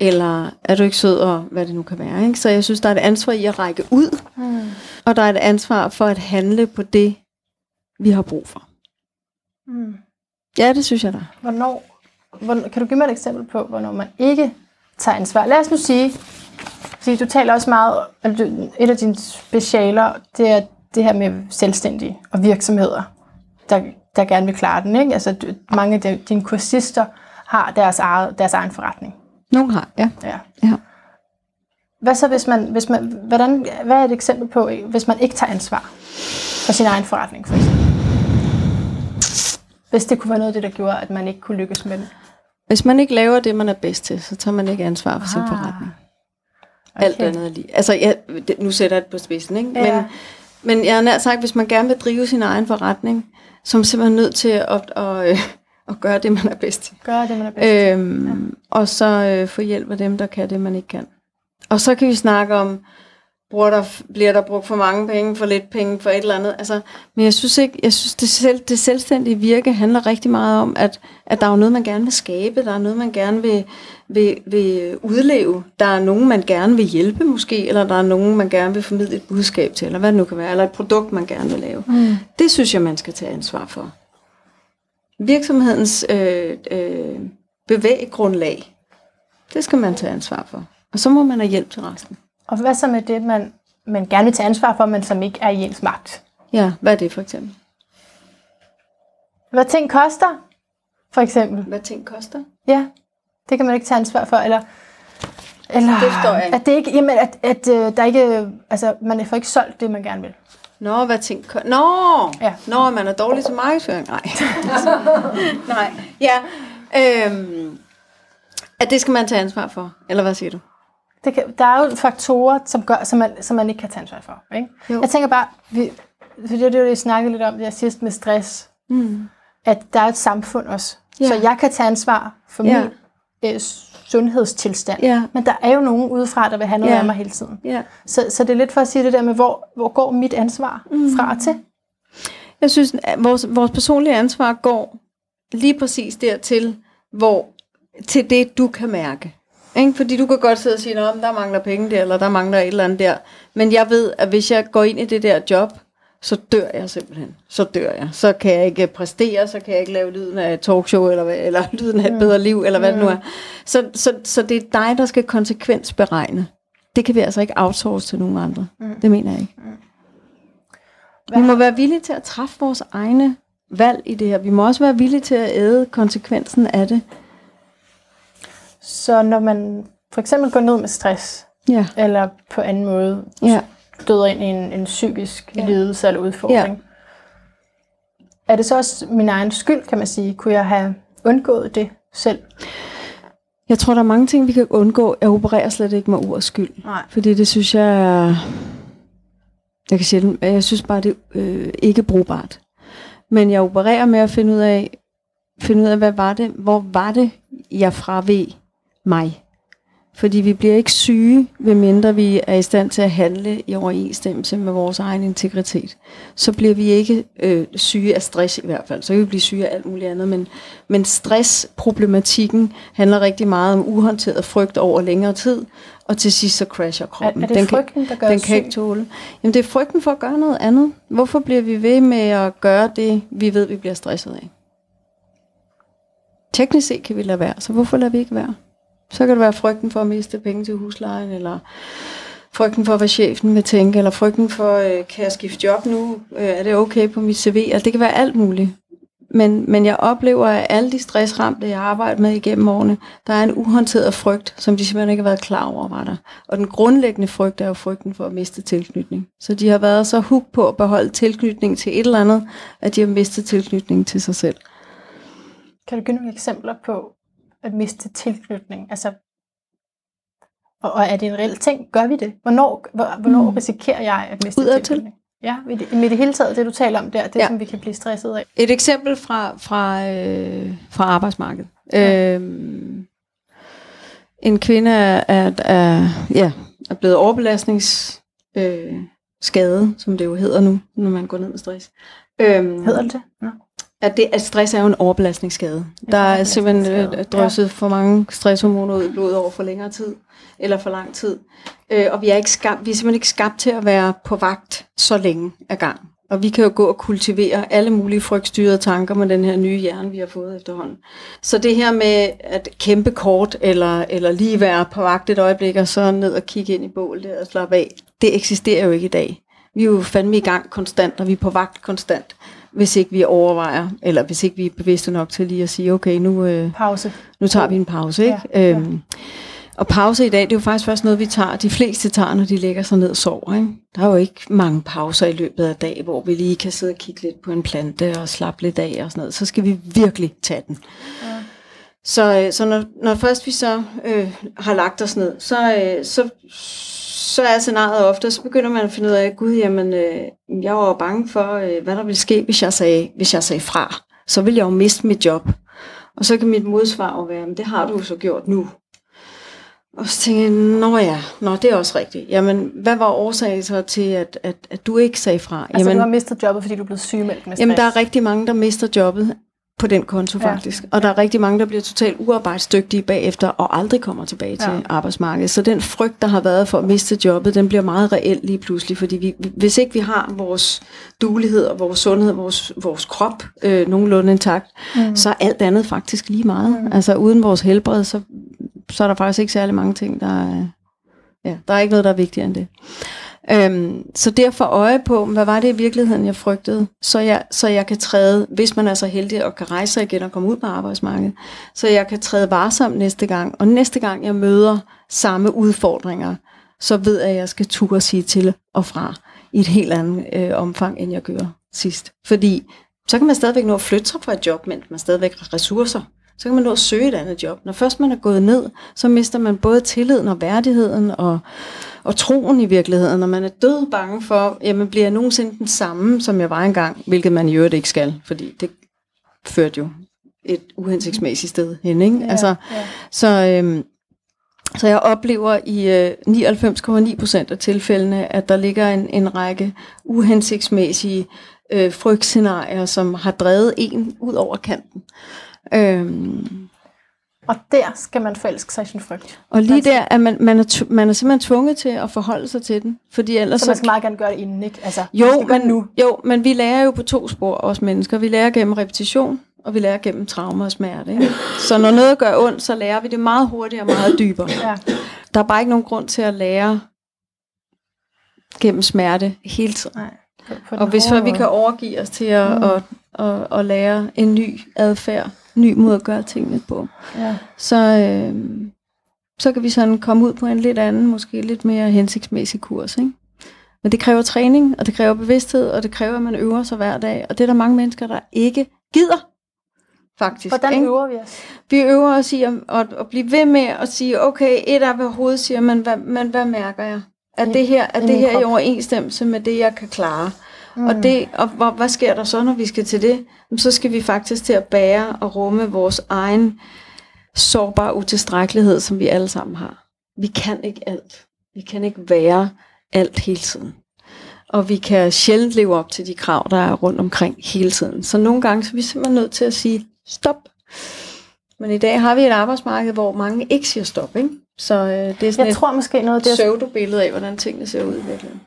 Eller er du ikke sød, og hvad det nu kan være. Ikke? Så jeg synes, der er et ansvar i at række ud, Hmm. og der er et ansvar for at handle på det, vi har brug for. Hmm. Ja, det synes jeg da. Hvornår, hvornår, kan du give mig et eksempel på, hvornår man ikke tager ansvar? Lad os nu sige, fordi du taler også meget, et af dine specialer, det er det her med selvstændige og virksomheder, der, der gerne vil klare den. Ikke? Altså, mange af dine kursister har deres, eget, deres egen forretning. Nogen har, ja. Ja. ja. Hvad så, hvis man, hvis man, hvordan, hvad er et eksempel på, hvis man ikke tager ansvar for sin egen forretning, for eksempel? Hvis det kunne være noget af det, der gjorde, at man ikke kunne lykkes med det. Hvis man ikke laver det, man er bedst til, så tager man ikke ansvar for sin Ah, forretning. Okay. Alt andet lige. Altså, jeg, det, nu sætter jeg det på spidsen, ikke? Ja. Men, men jeg har nær sagt, hvis man gerne vil drive sin egen forretning, så er man simpelthen nødt til at, at, at, at gøre det, man er bedst til. Gør det, man er bedst til. Øhm, ja. Og så øh, få hjælp af dem, der kan det, man ikke kan. Og så kan vi snakke om, bruger der, bliver der brugt for mange penge, for lidt penge, for et eller andet. Altså, men jeg synes ikke, jeg synes det, selv, det selvstændige virke handler rigtig meget om, at, at der er noget, man gerne vil skabe, der er noget, man gerne vil, vil, vil udleve, der er nogen, man gerne vil hjælpe måske, eller der er nogen, man gerne vil formidle et budskab til, eller hvad det nu kan være, eller et produkt, man gerne vil lave. Mm. Det synes jeg, man skal tage ansvar for. Virksomhedens øh, øh, bevæggrundlag, det skal man tage ansvar for. Og så må man have hjælp til resten. Og hvad så med det, man, man gerne vil tage ansvar for, men som ikke er i ens magt? Ja, hvad er det for eksempel? Hvad ting koster, for eksempel. Hvad ting koster? Ja, det kan man ikke tage ansvar for. Eller, eller Det forstår jeg ikke. At, det ikke, jamen, at, at øh, der ikke, altså, man får ikke solgt det, man gerne vil. Nå, hvad ting koster? Nå! Ja. Nå, man er dårlig til markedsføring. Nej. Nej. Ja. Øhm, at det skal man tage ansvar for. Eller hvad siger du? Det kan, der er jo faktorer, som, gør, som, man, som man ikke kan tage ansvar for. Ikke? Jo. Jeg tænker bare, vi, for det er det, vi snakkede lidt om det sidst med stress, Mm. at der er et samfund også. Ja. Så jeg kan tage ansvar for Ja. min øh, sundhedstilstand. Ja. Men der er jo nogen udefra, der vil have noget Ja. af mig hele tiden. Ja. Så, så det er lidt for at sige det der med, hvor, hvor går mit ansvar Mm. fra til? Jeg synes, at vores, vores personlige ansvar går lige præcis dertil, hvor til det, du kan mærke. Ikke? Fordi du kan godt sidde og sige, at der mangler penge der, eller der mangler et eller andet der. Men jeg ved, at hvis jeg går ind i det der job, så dør jeg simpelthen. Så dør jeg. Så kan jeg ikke præstere, så kan jeg ikke lave lyden af et talkshow, eller, eller lyden af et bedre liv, eller hvad det nu er. Så, så, så det er dig, der skal konsekvensberegne. Det kan vi altså ikke outsource til nogen andre. Mm. Det mener jeg ikke. Vi må være villige til at træffe vores egne valg i det her. Vi må også være villige til at æde konsekvensen af det. Så når man for eksempel går ned med stress, Ja. eller på anden måde Ja. støder ind i en, en psykisk Ja. lidelse eller udfordring, ja. er det så også min egen skyld, kan man sige? Kunne jeg have undgået det selv? Jeg tror, der er mange ting, vi kan undgå. Jeg opererer slet ikke med ords skyld. Nej. Fordi det synes jeg er... Jeg kan sjældent... Jeg synes bare, det er øh, ikke brugbart. Men jeg opererer med at finde ud af, finde ud af, hvad var det, hvor var det, jeg fraved mig. Fordi vi bliver ikke syge, ved mindre vi er i stand til at handle i overensstemmelse med vores egen integritet. Så bliver vi ikke øh, syge af stress i hvert fald. Så kan vi blive syge af alt muligt andet. Men, men stressproblematikken handler rigtig meget om uhåndteret frygt over længere tid. Og til sidst så crasher Er, kroppen. er det den frygten, der gør den os kan ikke syg? tåle. Jamen det er frygten for at gøre noget andet. Hvorfor bliver vi ved med at gøre det, vi ved, vi bliver stresset af? Teknisk set kan vi lade være, så hvorfor lader vi ikke være? Så kan det være frygten for at miste penge til huslejen, eller frygten for, hvad chefen vil tænke, eller frygten for, øh, kan jeg skifte job nu? Øh, er det okay på mit CV? Altså, det kan være alt muligt. Men, men jeg oplever, at alle de stressramte, jeg har arbejdet med igennem årene, der er en uhåndteret frygt, som de simpelthen ikke har været klar over, var der. Og den grundlæggende frygt er jo frygten for at miste tilknytning. Så de har været så hook på at beholde tilknytning til et eller andet, at de har mistet tilknytning til sig selv. Kan du give nogle eksempler på at miste tilknytning? Altså, og, og er det en reel ting? Gør vi det? Hvornår, hvor, hvornår Mm. risikerer jeg at miste Udadtil. tilknytning? Ja, med det, med det hele taget, det du taler om der, det Ja. som vi kan blive stresset af. Et eksempel fra, fra, øh, fra arbejdsmarkedet. Ja. Øhm, en kvinde er, er, er, ja, er blevet overbelastningsskadet, øh, skadet, som det jo hedder nu, når man går ned med stress. Øhm, Hedder det det? Ja. At, det, at stress er jo en overbelastningsskade. Der er simpelthen øh, drysset for mange stresshormoner ud i blodet over for længere tid, eller for lang tid. Øh, og vi er, ikke skabt, vi er simpelthen ikke skabt til at være på vagt så længe ad gang. Og vi kan jo gå og kultivere alle mulige frygtstyrede tanker med den her nye hjerne, vi har fået efterhånden. Så det her med at kæmpe kort, eller, eller lige være på vagt et øjeblik, og så ned og kigge ind i bålet og slappe af, det eksisterer jo ikke i dag. Vi er jo fandme i gang konstant, og vi er på vagt konstant, hvis ikke vi overvejer, eller hvis ikke vi er bevidste nok til lige at sige, okay, nu, øh, Pause. nu tager vi en pause. Ikke? Ja, ja. Øhm, og pause i dag, det er jo faktisk først noget, vi tager. De fleste tager, når de lægger sig ned og sover. Ikke? Der er jo ikke mange pauser i løbet af dag, hvor vi lige kan sidde og kigge lidt på en plante og slappe lidt af og sådan noget. Så skal vi virkelig tage den. Ja. Så, øh, så når, når først vi så øh, har lagt os ned, så, øh, så, så er scenariet ofte, så begynder man at finde ud af, gud, jamen, øh, jeg var jo bange for, øh, hvad der ville ske, hvis jeg, sagde, hvis jeg sagde fra. Så ville jeg jo miste mit job. Og så kan mit modsvar jo være, men det har du jo så gjort nu. Og så tænker jeg, nå ja, nå, det er også rigtigt. Jamen, hvad var årsagen så til, at, at, at du ikke sagde fra? Altså, Jamen, du har mistet jobbet, fordi du blevet sygemeldt med stress. Jamen, der er rigtig mange, der mister jobbet på den konto Ja. faktisk. Og der er rigtig mange, der bliver totalt uarbejdsdygtige bagefter og aldrig kommer tilbage til Ja. arbejdsmarkedet. Så den frygt, der har været for at miste jobbet, den bliver meget reel lige pludselig. Fordi vi, hvis ikke vi har vores dulighed og vores sundhed, vores, vores krop øh, nogenlunde intakt, mm. så er alt andet faktisk lige meget. Mm. Altså uden vores helbred, så, så er der faktisk ikke særlig mange ting, der er... Ja, der er ikke noget, der er vigtigere end det. Øhm, så derfor øje på, hvad var det i virkeligheden, jeg frygtede, så jeg, så jeg kan træde, hvis man er så heldig og kan rejse sig igen og komme ud på arbejdsmarkedet, så jeg kan træde varsomt næste gang. Og næste gang jeg møder samme udfordringer, så ved jeg, at jeg skal turde sige til og fra i et helt andet øh, omfang, end jeg gjorde sidst. Fordi så kan man stadigvæk nå at flytte sig fra et job, mens man stadigvæk har ressourcer. Så kan man nå at søge et andet job. Når først man er gået ned, så mister man både tilliden og værdigheden og, og troen i virkeligheden. Når man er død bange for, jamen bliver jeg nogensinde den samme, som jeg var engang, hvilket man i øvrigt ikke skal, fordi det førte jo et uhensigtsmæssigt sted hen. Ikke? Ja, altså, ja. så, øhm, så jeg oplever i øh, 99,9 procent af tilfældene, at der ligger en, en række uhensigtsmæssige øh, frygtscenarier, som har drevet en ud over kanten. Øhm, Og der skal man forelske sig i sin frygt. Og lige der er man, man, er, man er simpelthen tvunget til at forholde sig til den, fordi ellers Så man skal meget gerne gøre det inden, ikke? Altså, Jo, men, nu. jo, men vi lærer jo på to spor, os mennesker. Vi lærer gennem repetition, og vi lærer gennem traumer og smerte. Ikke? Så når noget gør ondt, så lærer vi det meget hurtigere og meget dybere. Ja. Der er bare ikke nogen grund til at lære gennem smerte hele tiden. Nej. På, på Og hvis vi kan overgive os til at, Mm. mm. at, at, at lære en ny adfærd, ny måde at gøre tingene på, Ja. så, øh, så kan vi sådan komme ud på en lidt anden, måske lidt mere hensigtsmæssig kurs. Ikke? Men det kræver træning, og det kræver bevidsthed, og det kræver, at man øver sig hver dag. Og det er der mange mennesker, der ikke gider, faktisk. Hvordan ikke? øver vi os? Vi øver os i at, at, at blive ved med at sige, okay, et er, hvad hovedet siger, men hvad, men hvad mærker jeg? Er det her, er det her i overensstemmelse med det, jeg kan klare? Mm. Og, det, og hvor, hvad sker der så, når vi skal til det? Så skal vi faktisk til at bære og rumme vores egen sårbare utilstrækkelighed, som vi alle sammen har. Vi kan ikke alt. Vi kan ikke være alt hele tiden. Og vi kan sjældent leve op til de krav, der er rundt omkring hele tiden. Så nogle gange så er vi simpelthen nødt til at sige stop. Men i dag har vi et arbejdsmarked, hvor mange ikke siger stop. Ikke? Så øh, det er sådan Jeg et tror måske noget af det, pseudo-billede af, hvordan tingene ser ud i virkeligheden.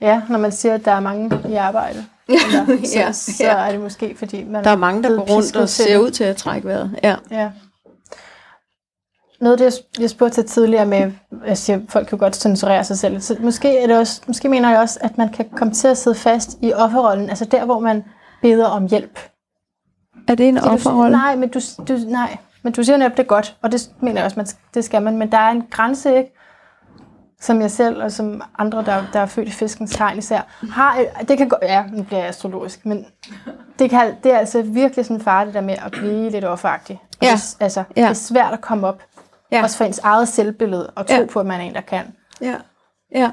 Ja, når man siger, at der er mange i arbejde, eller, så, Ja, så ja. er det måske, fordi man Der er mange, der går rundt og ser ud til at trække vejret. Ja. Ja. Noget af det, jeg sp- jeg spurgte til tidligere med, jeg siger, folk kan godt censurere sig selv. Så måske, er det også, måske mener jeg også, at man kan komme til at sidde fast i offerrollen, altså der, hvor man beder om hjælp. Er det en du, offerrolle? nej, men du, du, nej, men du siger netop, det er godt, og det mener jeg også, man, det skal man, men der er en grænse, ikke? Som jeg selv, og som andre, der, der er født i fiskens tegn især, har, det kan gå, ja, nu bliver jeg astrologisk, men det, kan, det er altså virkelig sådan en fare, det der med at blive lidt offeragtig. Og Ja. Det, altså, Ja. det er svært at komme op, Ja. også for ens eget selvbillede, og tro Ja. på, at man er en, der kan. Ja. ja.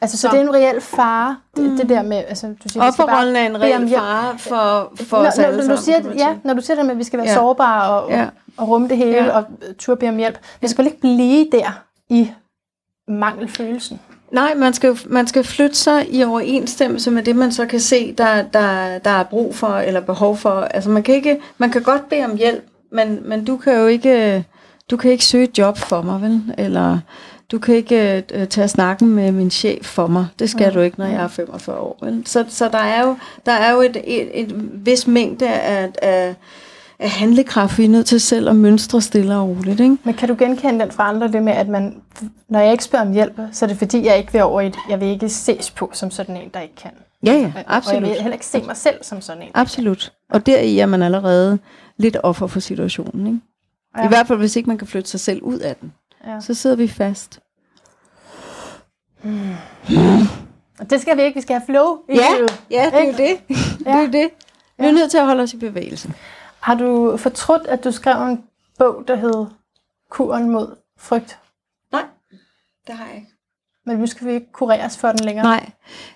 Altså, så, Så- det er en reel fare, det, det der med, altså, du siger, Offerrollen er en reel fare for, for når, os alle når, sammen. du siger, kan man ja, når du siger det med, at vi skal være Ja. sårbare og, Ja. og rumme det hele, Ja. ja. og turde bede om hjælp. Vi skal vel ikke blive der i mangelfølelsen. Nej, man skal, man skal flytte sig i overensstemmelse med det, man så kan se, der, der, der er brug for eller behov for. Altså man kan, ikke, man kan godt bede om hjælp, men, men du kan jo ikke, du kan ikke søge et job for mig, vel? Eller du kan ikke øh, tage snakken med min chef for mig. Det skal du ikke, når jeg er 45 år. Vel? Så, så der er jo, der er jo et, et, et vis mængde af, af, af handlekraft, vi er nødt til selv at mønstre stille og roligt. Ikke? Men kan du genkende den fra andre, det med, at man, når jeg ikke spørger om hjælp, så er det fordi, jeg ikke vil over i jeg vil ikke ses på som sådan en, der ikke kan. Ja, ja, Og jeg absolut. vil heller ikke se mig selv som sådan en. Absolut. Og deri er man allerede lidt offer for situationen. Ikke? Ja. I Ja. hvert fald, hvis ikke man kan flytte sig selv ud af den. Ja. Så sidder vi fast. Og det skal vi ikke, vi skal have flow i livet. ja, det er jo det. det er jo det. Vi er nødt til at holde os i bevægelse. Har du fortrudt, at du skrev en bog, der hed Kuren mod frygt? Nej, det har jeg ikke. Men nu skal vi ikke kureres for den længere. Nej,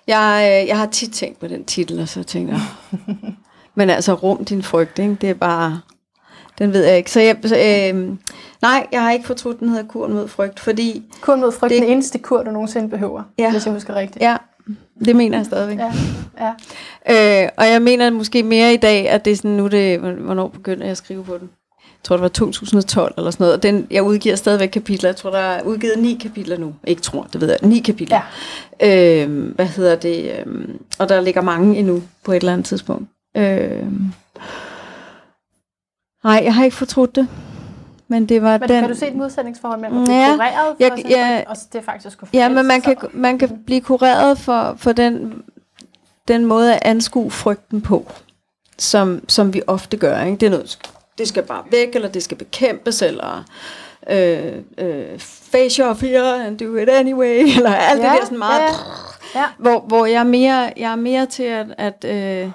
jeg, øh, jeg har tit tænkt på den titel, og så tænker jeg, men altså rum din frygt, ikke? det er bare, den ved jeg ikke. Så jeg, så, øh, nej, jeg har ikke fortrudt, den hedder Kuren mod frygt, fordi, Kuren mod frygt, Det- det... den eneste kur, du nogensinde behøver, ja. hvis jeg husker rigtigt. ja, det mener jeg stadigvæk. Ja, ja. Øh, og jeg mener måske mere i dag, at det er sådan, nu det, hvornår begyndte jeg at skrive på den? Jeg tror, det var 2012 eller sådan noget. Og den, jeg udgiver stadigvæk kapitler. Jeg tror, der er udgivet ni kapitler nu. Ikke tror, det ved jeg. Ni kapitler. Ja. Øh, hvad hedder det? Øh, og der ligger mange endnu på et eller andet tidspunkt. Øh, nej, jeg har ikke fortrudt det. Men det var Men den... kan du se et modsætningsforhold mellem at blive Ja, kureret for jeg- sådan ja. og det faktisk skulle Ja, men man kan, man kan blive kureret for, for den, den måde at anskue frygten på, som, som vi ofte gør. Ikke? Det er noget, det skal bare væk, eller det skal bekæmpes, eller øh, øh, face your fear and do it anyway, eller alt ja, det der sådan meget... ja. Ja. Hvor, hvor jeg, er mere, jeg er mere til at... at øh,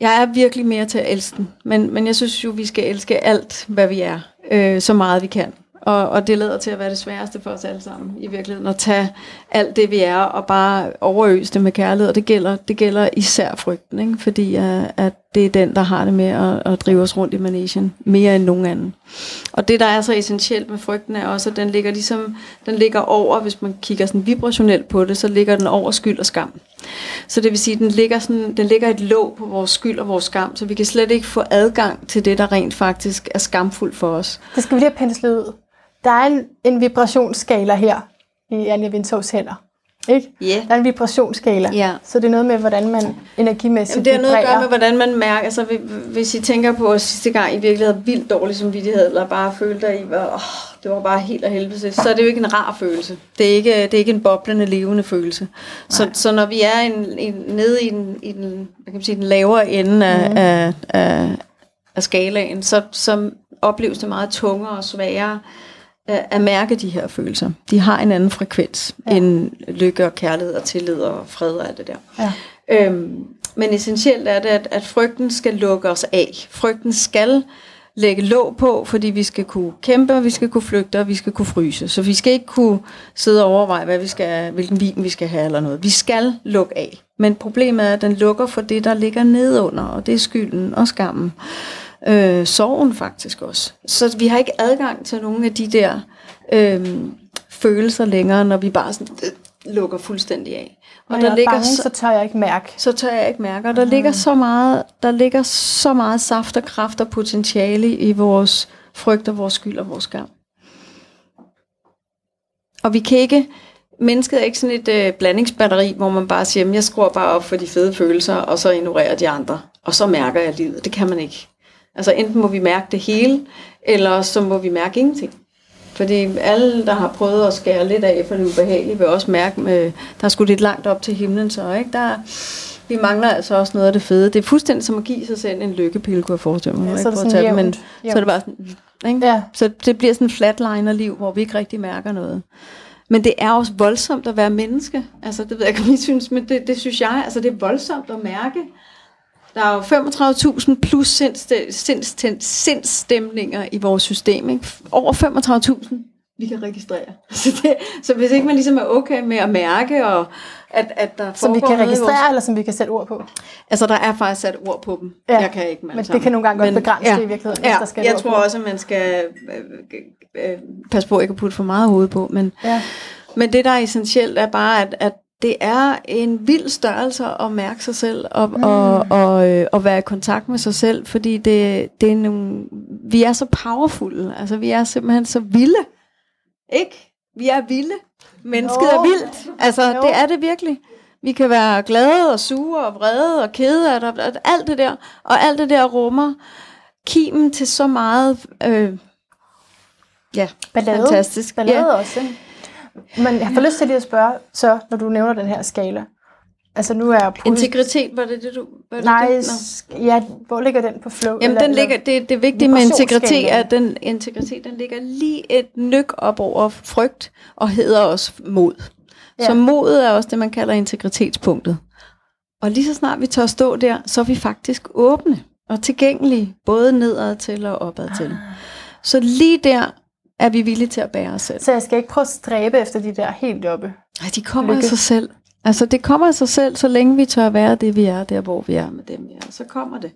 jeg er virkelig mere til at elske den, men, men jeg synes jo, vi skal elske alt, hvad vi er, øh, så meget vi kan. Og, og det lader til at være det sværeste for os alle sammen i virkeligheden, at tage alt det, vi er, og bare overøse det med kærlighed. Og det gælder, det gælder især frygten, ikke? fordi uh, at det er den, der har det med at, at drive os rundt i manesien, mere end nogen anden. Og det, der er så essentielt med frygten, er også, at den ligger, ligesom, den ligger over, hvis man kigger sådan vibrationelt på det, så ligger den over skyld og skam. Så det vil sige, at den ligger, sådan, den ligger et låg på vores skyld og vores skam, så vi kan slet ikke få adgang til det, der rent faktisk er skamfuldt for os. Det skal vi lige have penslet ud. Der er en, en vibrationsskala her i Anja Vintovs hænder. Ikke? Ja. Der er en vibrationsskala. Ja. Så det er noget med, hvordan man energimæssigt Jamen, det har noget at gøre med, hvordan man mærker. Altså, hvi- hvis I tænker på at sidste gang, I virkelig havde vildt dårlig samvittighed, eller bare følte, at I var, åh, det var bare helt af helvede, så er det jo ikke en rar følelse. Det er ikke, det er ikke en boblende, levende følelse. Så, så når vi er en, en, nede i den, i den, hvad kan man sige, den lavere ende af, mm. af, af, af skalaen, så, så opleves det meget tungere og sværere at, at mærke de her følelser. De har en anden frekvens ja. end lykke og kærlighed og tillid og fred og alt det der. Ja. Øhm, men essentielt er det, at, at frygten skal lukke os af. Frygten skal lægge låg på, fordi vi skal kunne kæmpe, og vi skal kunne flygte, og vi skal kunne fryse. Så vi skal ikke kunne sidde og overveje, hvad vi skal, hvilken vin vi skal have eller noget. Vi skal lukke af. Men problemet er, at den lukker for det, der ligger nedunder, og det er skylden og skammen. Øh, sorgen faktisk også. Så vi har ikke adgang til nogle af de der øh, følelser længere, når vi bare sådan, øh, lukker fuldstændig af. Og Når jeg er bange, så tør jeg ikke mærke. så tør jeg ikke mærke. Og der, ligger så meget, der ligger så meget saft og kraft og potentiale i vores frygt og vores skyld og vores skam. Og vi kan ikke, mennesket er ikke sådan et øh, blandingsbatteri, hvor man bare siger, "Jamen, jeg skruer bare op for de fede følelser, og så ignorerer de andre. Og så mærker jeg livet. Det kan man ikke. Altså enten må vi mærke det hele, eller så må vi mærke ingenting. Fordi alle, der har prøvet at skære lidt af for det ubehagelige, vil også mærke, med, der er sgu lidt langt op til himlen, så ikke? Der, vi mangler altså også noget af det fede. Det er fuldstændig som at give sig selv en lykkepille, kunne jeg forestille mig. Ja, så er ikke det at sådan tage men så er det bare sådan, ikke? Ja. Så det bliver sådan en flatliner-liv, hvor vi ikke rigtig mærker noget. Men det er også voldsomt at være menneske. Altså, det ved jeg ikke, om I synes, men det, det synes jeg. Altså, det er voldsomt at mærke. Der er jo 35.000 plus sindste- sinds- sindsstemninger i vores system. Ikke? Over 35.000 vi kan registrere. Så, det, så hvis ikke man ligesom er okay med at mærke, og at, at der Som vi kan registrere, Vores, eller som vi kan sætte ord på. altså, der er faktisk sat ord på dem. Ja, Jeg kan ikke Men det kan nogle gange godt begrænse ja, det i virkeligheden, hvis Ja, der skal jeg tror på. også, at man skal øh, øh, passe på ikke at putte for meget hoved på. Men, Ja. men det, der er essentielt, er bare, at, at det er en vild størrelse at mærke sig selv og, mm. og, og, øh, og være i kontakt med sig selv, fordi det, det er nogle, vi er så powerful, altså vi er simpelthen så vilde, ikke? Vi er vilde. Mennesket Jo. er vildt. Altså, Jo. det er det virkelig. Vi kan være glade og sure og vrede og kede af det, og alt det der. Og alt det der rummer kimen til så meget øh, ja, Ballade. fantastisk. Ballade Ja. også, ikke? Men jeg får lyst til lige at spørge, så når du nævner den her skala. Altså nu er jeg... Integritet, var det det, du... Var det Nej, det? Ja, hvor ligger den på flow? Jamen, den ligger, det, det vigtige med integritet er, at den integritet, den ligger lige et nyk op over frygt, og hedder også mod. Ja. Så modet er også det, man kalder integritetspunktet. Og lige så snart vi tør stå der, så er vi faktisk åbne og tilgængelige, både nedad til og opad til. Ah. Så lige der er vi villige til at bære os selv. Så jeg skal ikke prøve at stræbe efter de der helt oppe. Nej, de kommer af Lykke. sig selv. Altså, det kommer af sig selv, så længe vi tør være det, vi er, der hvor vi er med dem, vi er. Så kommer det.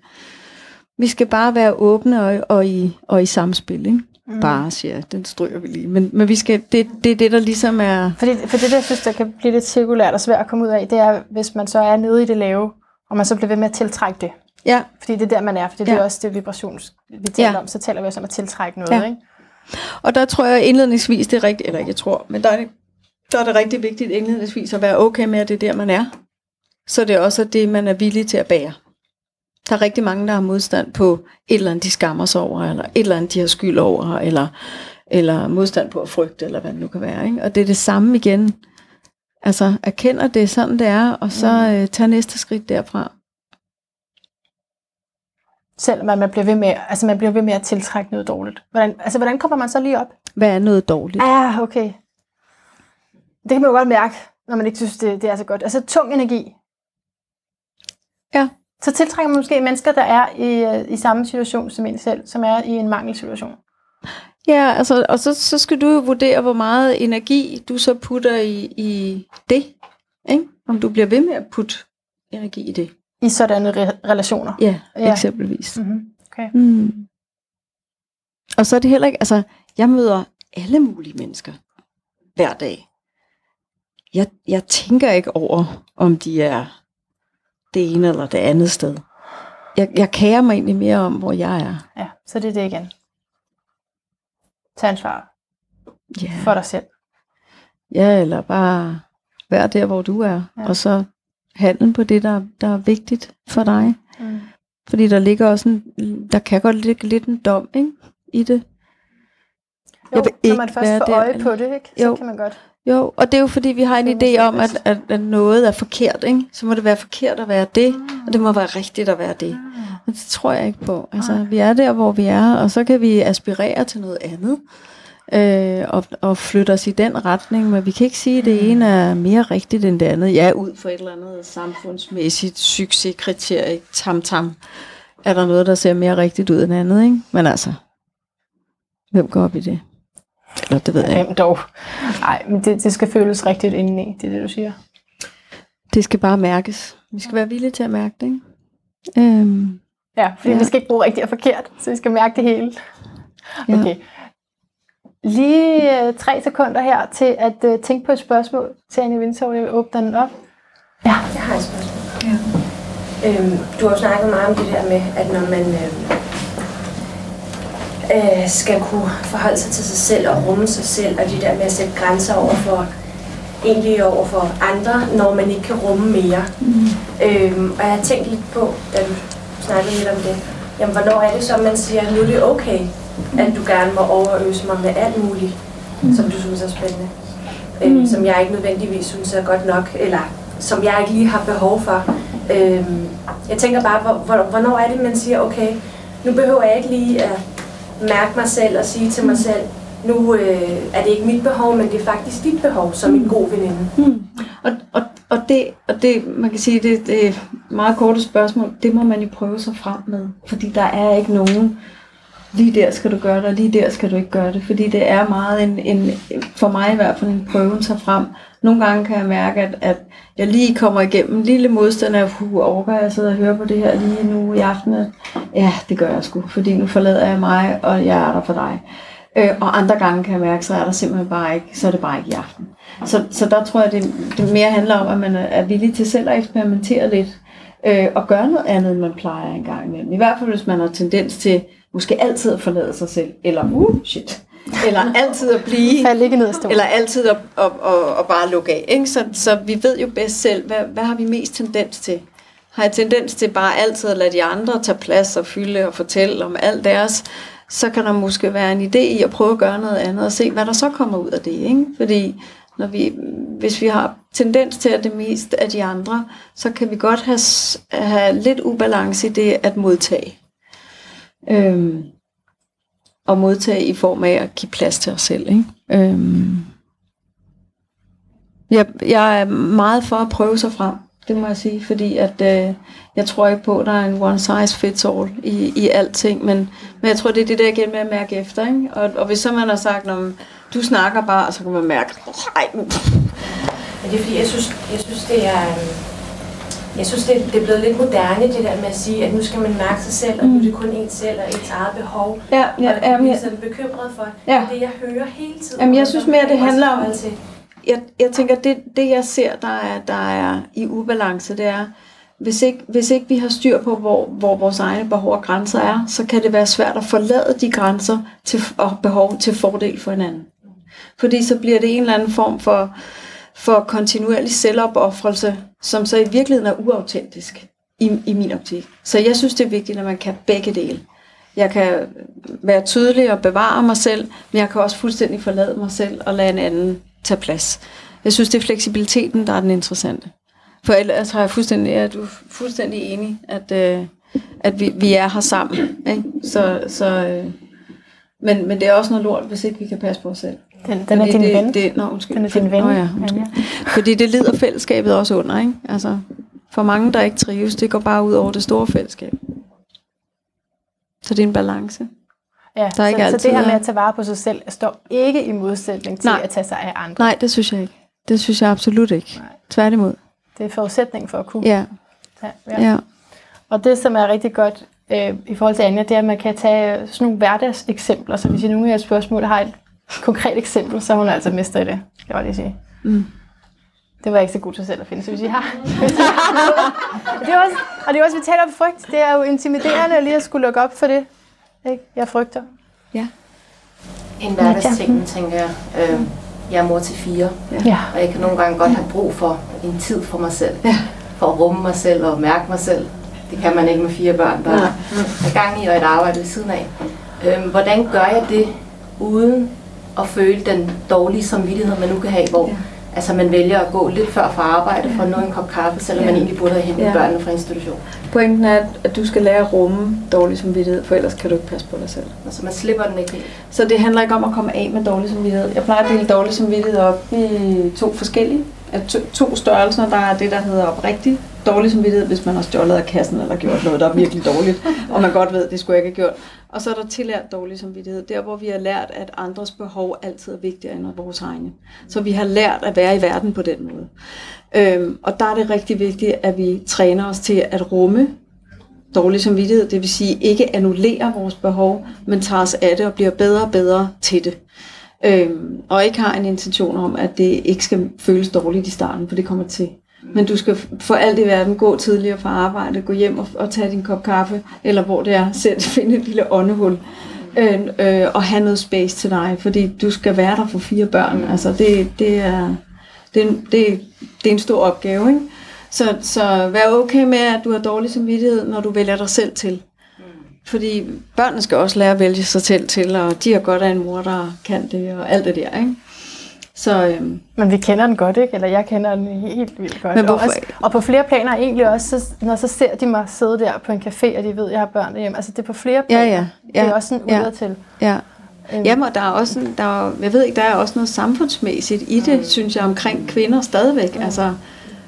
Vi skal bare være åbne og, og, i, og i samspil, ikke? Mm. Bare, siger jeg. Den stryger vi lige. Men, men vi skal, det, det er det, der ligesom er... Fordi, for det, der jeg synes, der kan blive lidt cirkulært og svært at komme ud af, det er, hvis man så er nede i det lave, og man så bliver ved med at tiltrække det. Ja, Fordi det er der, man er. Fordi det Ja. er også det vibrations, vi taler Ja. om. Så taler vi også om at tiltrække noget, Ja. ikke? Og der tror jeg indledningsvis, det er rigtigt, eller ikke jeg tror, men der er, det, der er det rigtig vigtigt indledningsvis at være okay med, at det er der, man er. Så det er også det, man er villig til at bære. Der er rigtig mange, der har modstand på et eller andet, de skammer sig over, eller et eller andet, de har skyld over, eller, eller modstand på at frygte, eller hvad det nu kan være. Ikke? Og det er det samme igen. Altså, erkender det sådan, det er, og så øh, tager næste skridt derfra. Selvom man bliver ved med, altså man bliver ved med at tiltrække noget dårligt. Hvordan, altså, hvordan kommer man så lige op? Hvad er noget dårligt? Ah, okay. Det kan man jo godt mærke, når man ikke synes, det, det er så godt. Altså tung energi. Ja. Så tiltrækker man måske mennesker, der er i, øh, i samme situation som en selv, som er i en mangelsituation. Ja, altså, og så, så skal du jo vurdere, hvor meget energi du så putter i, i det. Ikke? Om du bliver ved med at putte energi i det. I sådanne re- relationer. Ja, Ja. eksempelvis. Mm-hmm. Okay. Mm. Og så er det heller ikke, altså, jeg møder alle mulige mennesker hver dag. jeg, jeg tænker ikke over, om de er det ene eller det andet sted. Jeg, jeg kærer mig egentlig mere om, hvor jeg er. Ja, så det er det igen. Tag ansvar Ja, for dig selv. ja eller bare være der, hvor du er. Ja. Og så handle på det, der, der er vigtigt for dig. Mm. Fordi der ligger også en, der kan godt ligge lidt en dom ikke, i det. Jo, Jeg vil når ikke man først får øje på det, ikke? så Jo. kan man godt. Jo, og det er jo fordi, vi har en idé om, at, at, at noget er forkert. Ikke? Så må det være forkert at være det, og det må være rigtigt at være det. Men det tror jeg ikke på. Altså, vi er der, hvor vi er, og så kan vi aspirere til noget andet. Øh, og, og flytte os i den retning, men vi kan ikke sige, at det ene er mere rigtigt end det andet. Ja, ud fra et eller andet samfundsmæssigt succeskriterie, tam-tam, er der noget, der ser mere rigtigt ud end andet. Ikke? Men altså, hvem går op i det? Eller det ved jeg ikke. Dog? Nej, men det, det skal føles rigtigt indeni, det er det, du siger. Det skal bare mærkes. Vi skal være villige til at mærke det, ikke? Øhm, Ja, fordi ja. Vi skal ikke bruge rigtigt og forkert, så vi skal mærke det hele. ja. Lige øh, tre sekunder her til at øh, tænke på et spørgsmål til Anne Vindtov. Jeg vil åbne den op. Ja. Jeg har et spørgsmål. Ja. Øhm, du har jo snakket meget om det der med, at når man øhm, øh, skal kunne forholde sig til sig selv og rumme sig selv, og det der med at sætte grænser over for egentlig over for andre, når man ikke kan rumme mere. Mm. Øhm, og jeg har tænkt lidt på, da du snakkede lidt om det, jamen hvornår er det så, man siger, nu er det okay, at du gerne må overøse mig med alt muligt, mm. som du synes er spændende. Øhm, som jeg ikke nødvendigvis synes er godt nok, eller som jeg ikke lige har behov for. Øhm, jeg tænker bare, hvor, hvor, hvornår er det, man siger, okay, nu behøver jeg ikke lige at mærke mig selv og sige til mig selv, nu øh, er det ikke mit behov, men det er faktisk dit behov som en god veninde. Hmm. Og, og, og, det, og det, man kan sige, det, det er et meget korte spørgsmål, det må man jo prøve sig frem med. Fordi der er ikke nogen, lige der skal du gøre det, og lige der skal du ikke gøre det. Fordi det er meget en, en for mig i hvert fald, en prøven sig frem. Nogle gange kan jeg mærke, at, at jeg lige kommer igennem en lille modstand af, hu, overgår jeg sidder og hører på det her lige nu i aften. Ja, det gør jeg sgu, fordi nu forlader jeg mig, og jeg er der for dig. Øh, og andre gange kan jeg mærke, så er der simpelthen bare ikke, så er det bare ikke i aften. Så, så der tror jeg, det, det mere handler om, at man er- villig til selv at eksperimentere lidt, øh, og gøre noget andet, end man plejer en gang imellem. I hvert fald, hvis man har tendens til måske altid at forlade sig selv, eller uh, shit, eller altid at blive, Fald ikke ned eller altid at, at, at, at bare lukke af. Ikke? Så, så vi ved jo bedst selv, hvad, hvad har vi mest tendens til? Har jeg tendens til bare altid at lade de andre tage plads og fylde og fortælle om alt deres, så kan der måske være en idé i at prøve at gøre noget andet og se, hvad der så kommer ud af det. Ikke? Fordi når vi, hvis vi har tendens til at det mest af de andre, så kan vi godt have, have lidt ubalance i det at modtage. Øhm, og modtage i form af at give plads til os selv. Ikke? Øhm, jeg, jeg er meget for at prøve sig frem, det må jeg sige, fordi at, øh, jeg tror ikke på, at der er en one size fits all i, i alting, men, men jeg tror, det er det der igen med at mærke efter. Ikke? Og, og hvis så man har sagt, når du snakker bare, så kan man mærke, nej, Men det er fordi, jeg synes, jeg synes det er... Øh jeg synes, det, det er blevet lidt moderne, det der med at sige, at nu skal man mærke sig selv, og nu er det kun ens selv og ens eget behov. ja, og ja, blive jeg, sådan bekymret for. Ja. Det jeg hører hele tiden. Jamen, jeg synes mere, det handler om- jeg, jeg tænker, det, det jeg ser, der er, der er i ubalance, det er, hvis ikke, hvis ikke vi har styr på, hvor, hvor vores egne behov og grænser er, så kan det være svært at forlade de grænser til, og behov til fordel for hinanden. Fordi så bliver det en eller anden form for, for kontinuerlig selvopoffrelse, som så i virkeligheden er uautentisk i, i min optik. Så jeg synes, det er vigtigt, at man kan begge dele. Jeg kan være tydelig og bevare mig selv, men jeg kan også fuldstændig forlade mig selv og lade en anden tage plads. Jeg synes, det er fleksibiliteten, der er den interessante. For ellers har jeg fuldstændig, er du fuldstændig enig, at, øh, at vi, vi er her sammen. Ikke? Så, så, øh, men, men det er også noget lort, hvis ikke vi kan passe på os selv. Den, den er din det, ven. Det, nå, undskyld. Den er din ven, Nå, ja, undskyld. Fordi det lider fællesskabet også under, ikke? Altså, for mange, der ikke trives, det går bare ud over det store fællesskab. Så det er en balance. Ja, Der er ikke så, altid så det her med at tage vare på sig selv står ikke i modsætning til Nej. at tage sig af andre. Nej, det synes jeg ikke. Det synes jeg absolut ikke. Nej. Tværtimod. Det er forudsætning for at kunne. Ja, Ja, ja. ja. Og det, som er rigtig godt øh, i forhold til Anja, det er, at man kan tage sådan nogle hverdagseksempler. Så hvis I nogle af jeres spørgsmål har et konkret eksempel, så er hun altså mester i det. Det vil jeg lige sige. Mm. Det var jeg ikke så god til selv at finde, så hvis I har... Hvis I har det er også, og det er også, vi taler om frygt. Det er jo intimiderende lige at skulle lukke op for det. Ikke? Jeg frygter. En hverdagsting, tænker jeg. Øh, jeg er mor til fire, Ja. og jeg kan nogle gange godt have brug for en tid for mig selv. Ja. For at rumme mig selv og mærke mig selv. Det kan man ikke med fire børn, der Nej. er gang i og et arbejde ved siden af. Øh, hvordan gør jeg det, uden at føle den dårlige samvittighed, man nu kan have, hvor Ja. altså, man vælger at gå lidt før fra arbejde for at nå en kop kaffe, selvom Ja. man egentlig burde have hentet Ja. børnene fra institution. Pointen er, at du skal lære at rumme dårlig samvittighed, for ellers kan du ikke passe på dig selv. Altså man slipper den ikke helt. Så det handler ikke om at komme af med dårlig samvittighed. Jeg plejer at dele dårlig samvittighed op i to forskellige. At to, to størrelser. Der er det, der hedder oprigtig dårlig samvittighed, hvis man har stjålet af kassen eller gjort noget, der er virkelig dårligt, og man godt ved, det skulle jeg ikke have gjort. Og så er der tillært dårlig samvittighed, der hvor vi har lært, at andres behov altid er vigtigere end vores egne. Så vi har lært at være i verden på den måde. Øhm, og der er det rigtig vigtigt, at vi træner os til at rumme dårlig samvittighed, det vil sige ikke annullere vores behov, men tager os af det og bliver bedre og bedre til det. Øhm, og ikke har en intention om, at det ikke skal føles dårligt i starten, for det kommer til. Men du skal for alt i verden gå tidligere fra arbejde, gå hjem og, og tage din kop kaffe, eller hvor det er, selv finde et lille åndehul, øh, øh, og have noget space til dig, fordi du skal være der for fire børn. Altså det, det, er, det, er en- det, det er en stor opgave, ikke? Så, så vær okay med, at du har dårlig samvittighed, når du vælger dig selv til. Fordi børnene skal også lære at vælge sig selv til, og de har godt af en mor, der kan det, og alt det der, ikke? Så øhm, Men vi kender den godt, ikke? Eller jeg kender den helt vildt godt. Men hvorfor og, også, og på flere planer egentlig også, så, når så ser de mig sidde der på en café, og de ved, at jeg har børn derhjemme. Altså det er på flere Ja, planer. ja, Det er ja, også sådan ja. til. ja. Øhm, Jamen, og der er også, en- der er, jeg ved ikke, der er også noget samfundsmæssigt i det, synes jeg, omkring kvinder stadigvæk. Altså,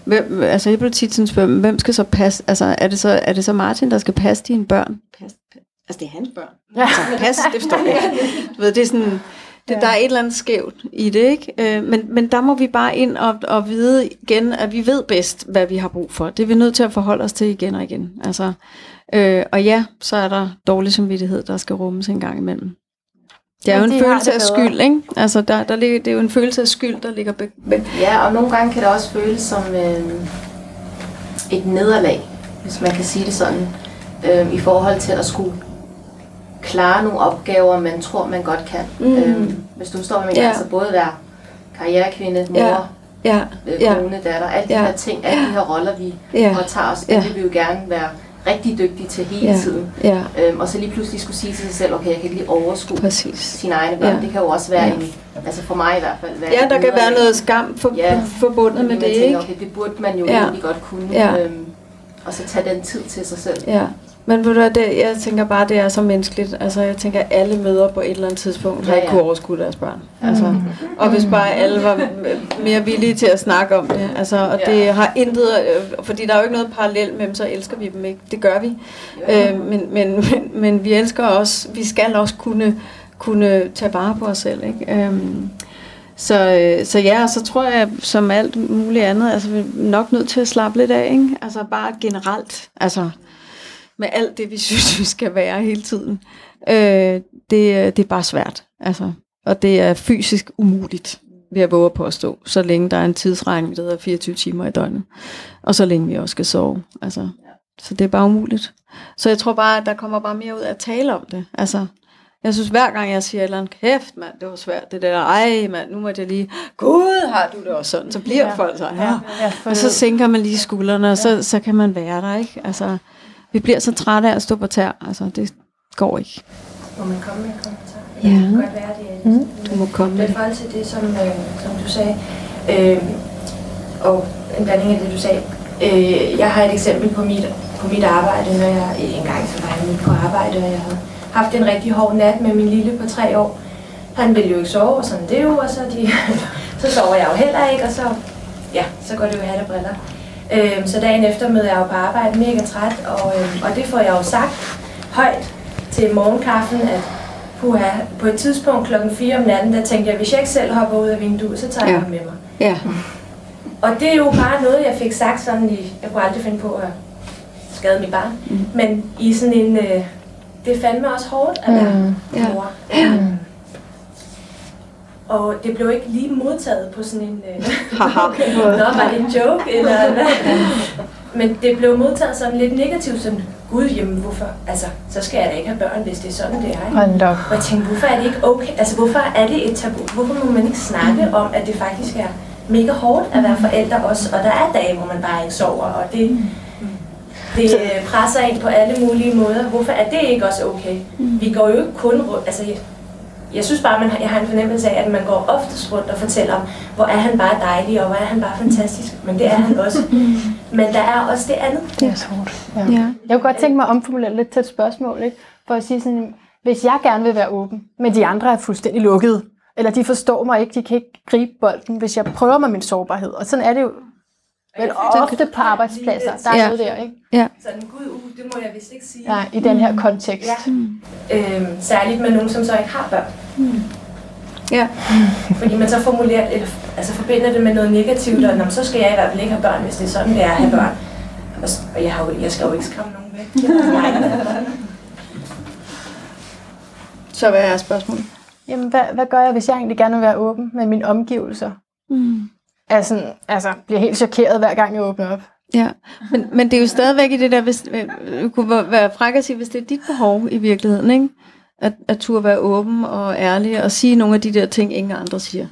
hvem, altså jeg blev tit sådan spørge, hvem skal så passe, altså er det så, er det så Martin, der skal passe dine børn? Pas, pas, altså det er hans børn. Ja. Altså pas, det forstår jeg ikke. Du ved, det er sådan, det, der er et eller andet skævt i det, ikke? Øh, men, men der må vi bare ind og, og vide igen, at vi ved bedst, hvad vi har brug for. Det er vi nødt til at forholde os til igen og igen. Altså, øh, og ja, så er der dårlig samvittighed, der skal rummes en gang imellem. Det er jo en de følelse af skyld, ikke? Altså, der, der ligger, det er jo en følelse af skyld, der ligger bag. bag. Ja, og nogle gange kan det også føles som øh, et nederlag, hvis man kan sige det sådan, øh, i forhold til at skulle klare nogle opgaver, man tror, man godt kan. Mm. Øh, hvis du jeg mener, Ja. altså både være karrierekvinde, mor, Ja. Ja, øh, ja, kone, datter, alle de Ja. her ting, alle de her roller, vi ja, påtager os, det Ja. vil vi jo gerne være rigtig dygtige til hele Ja. tiden. ja, Øhm, og så lige pludselig skulle sige til sig selv, okay, jeg kan ikke lige overskue præcis. sine egne børn. Ja. Det kan jo også være Ja. en, altså for mig i hvert fald, være Ja, der kan være noget skam for, Ja. forbundet med det, tænker, ikke? okay, det burde man jo Ja. egentlig godt kunne. Ja. Øhm, og så tage den tid til sig selv. Ja, men ved du hvad, det, jeg tænker bare, det er så menneskeligt. Altså, jeg tænker, at alle møder på et eller andet tidspunkt har Ja, ikke ja. kunne overskue deres børn. Altså, og hvis bare alle var mere villige til at snakke om det. Altså, og det har intet, øh, fordi der er jo ikke noget parallelt med dem, så elsker vi dem ikke. Det gør vi. Øh, men, men, men, men vi elsker også, vi skal også kunne, kunne tage vare på os selv. Ikke? Øhm, så, øh, så ja, og så tror jeg, som alt muligt andet, altså vi er nok nødt til at slappe lidt af, ikke? Altså bare generelt, altså med alt det, vi synes, vi skal være hele tiden. Øh, det, det er bare svært, altså. Og det er fysisk umuligt, vil jeg våge på at stå, så længe der er en tidsregning, der hedder 24 timer i døgnet. Og så længe vi også skal sove, altså. Så det er bare umuligt. Så jeg tror bare, at der kommer bare mere ud af at tale om det. Altså, jeg synes, hver gang jeg siger et eller andet, kæft mand, det var svært, det der, ej mand, nu må jeg lige, gud, har du det også sådan, så bliver Ja. folk så, ja. Ja, for Og så sænker man lige skuldrene, og så, så kan man være der, ikke? Altså, vi bliver så trætte af at stå på tær, altså, det går ikke. Må man komme med en kommentar? Ja. Det kan godt være, det er Mm. Du må komme med I forhold til det, som, øh, som du sagde, øh, og en blanding af det, du sagde. Øh, jeg har et eksempel på mit, på mit arbejde, når jeg en gang så var jeg på arbejde, og jeg havde haft en rigtig hård nat med min lille på tre år. Han ville jo ikke sove, og sådan det er jo, og så, de, så sover jeg jo heller ikke, og så, ja, så går det jo hat og briller. Øh, så dagen efter møder jeg jo på arbejde mega træt, og, øh, og det får jeg jo sagt højt til morgenkaffen, at puha, på et tidspunkt klokken 4 om natten, der tænkte jeg, hvis jeg ikke selv hopper ud af vinduet, så tager jeg Ja. ham med mig. Ja, Og det er jo bare noget, jeg fik sagt sådan i, jeg kunne aldrig finde på at skade mit barn, Mm. men i sådan en, øh, det fandme også hårdt at være Mm. Mor. Ja. Øh, Og det blev ikke lige modtaget på sådan en... Øh, Haha. Nå, var det en joke, eller hvad? Men det blev modtaget sådan lidt negativt, som, gud, jamen hvorfor, altså, så skal jeg da ikke have børn, hvis det er sådan, det er. Ikke? Og jeg tænkte, hvorfor er det ikke okay? Altså, hvorfor er det et tabu? Hvorfor må man ikke snakke om, at det faktisk er mega hårdt at være forældre også? Og der er dage, hvor man bare ikke sover, og det, det øh, presser en på alle mulige måder. Hvorfor er det ikke også okay? Vi går jo ikke kun rundt, altså, jeg, synes bare, man, har- jeg har en fornemmelse af, at man går oftest rundt og fortæller om, hvor er han bare dejlig, og hvor er han bare fantastisk. Men det er han også. Men der er også det andet. Det er hårdt. Ja. Ja. Jeg kunne godt tænke mig at omformulere lidt til et spørgsmål, ikke? for at sige sådan, hvis jeg gerne vil være åben, men de andre er fuldstændig lukkede, eller de forstår mig ikke, de kan ikke gribe bolden, hvis jeg prøver med min sårbarhed. Og sådan er det jo vel ofte på arbejdspladser. Der er Ja. noget der, ikke? Ja. Sådan, gud, uh, det må jeg vist ikke sige. Ja, i den her kontekst. Ja. Øhm, særligt med nogen, som så ikke har børn. Ja. Fordi man så formulerer, eller, altså forbinder det med noget negativt, og "Nå, men så skal jeg i hvert fald ikke have børn, hvis det er sådan, det er at have børn. Og, jeg, har jo, jeg skal jo ikke skræmme nogen væk. Så hvad er spørgsmålet? Jamen, hvad, hvad gør jeg, hvis jeg egentlig gerne vil være åben med mine omgivelser? Mm. Er sådan, altså, bliver helt chokeret hver gang jeg åbner op. Ja, men, men det er jo stadigvæk i det der, hvis, øh, kunne være- fræk at sige, hvis det er dit behov i virkeligheden, ikke? At, at turde være åben og ærlig og sige nogle af de der ting, ingen andre siger.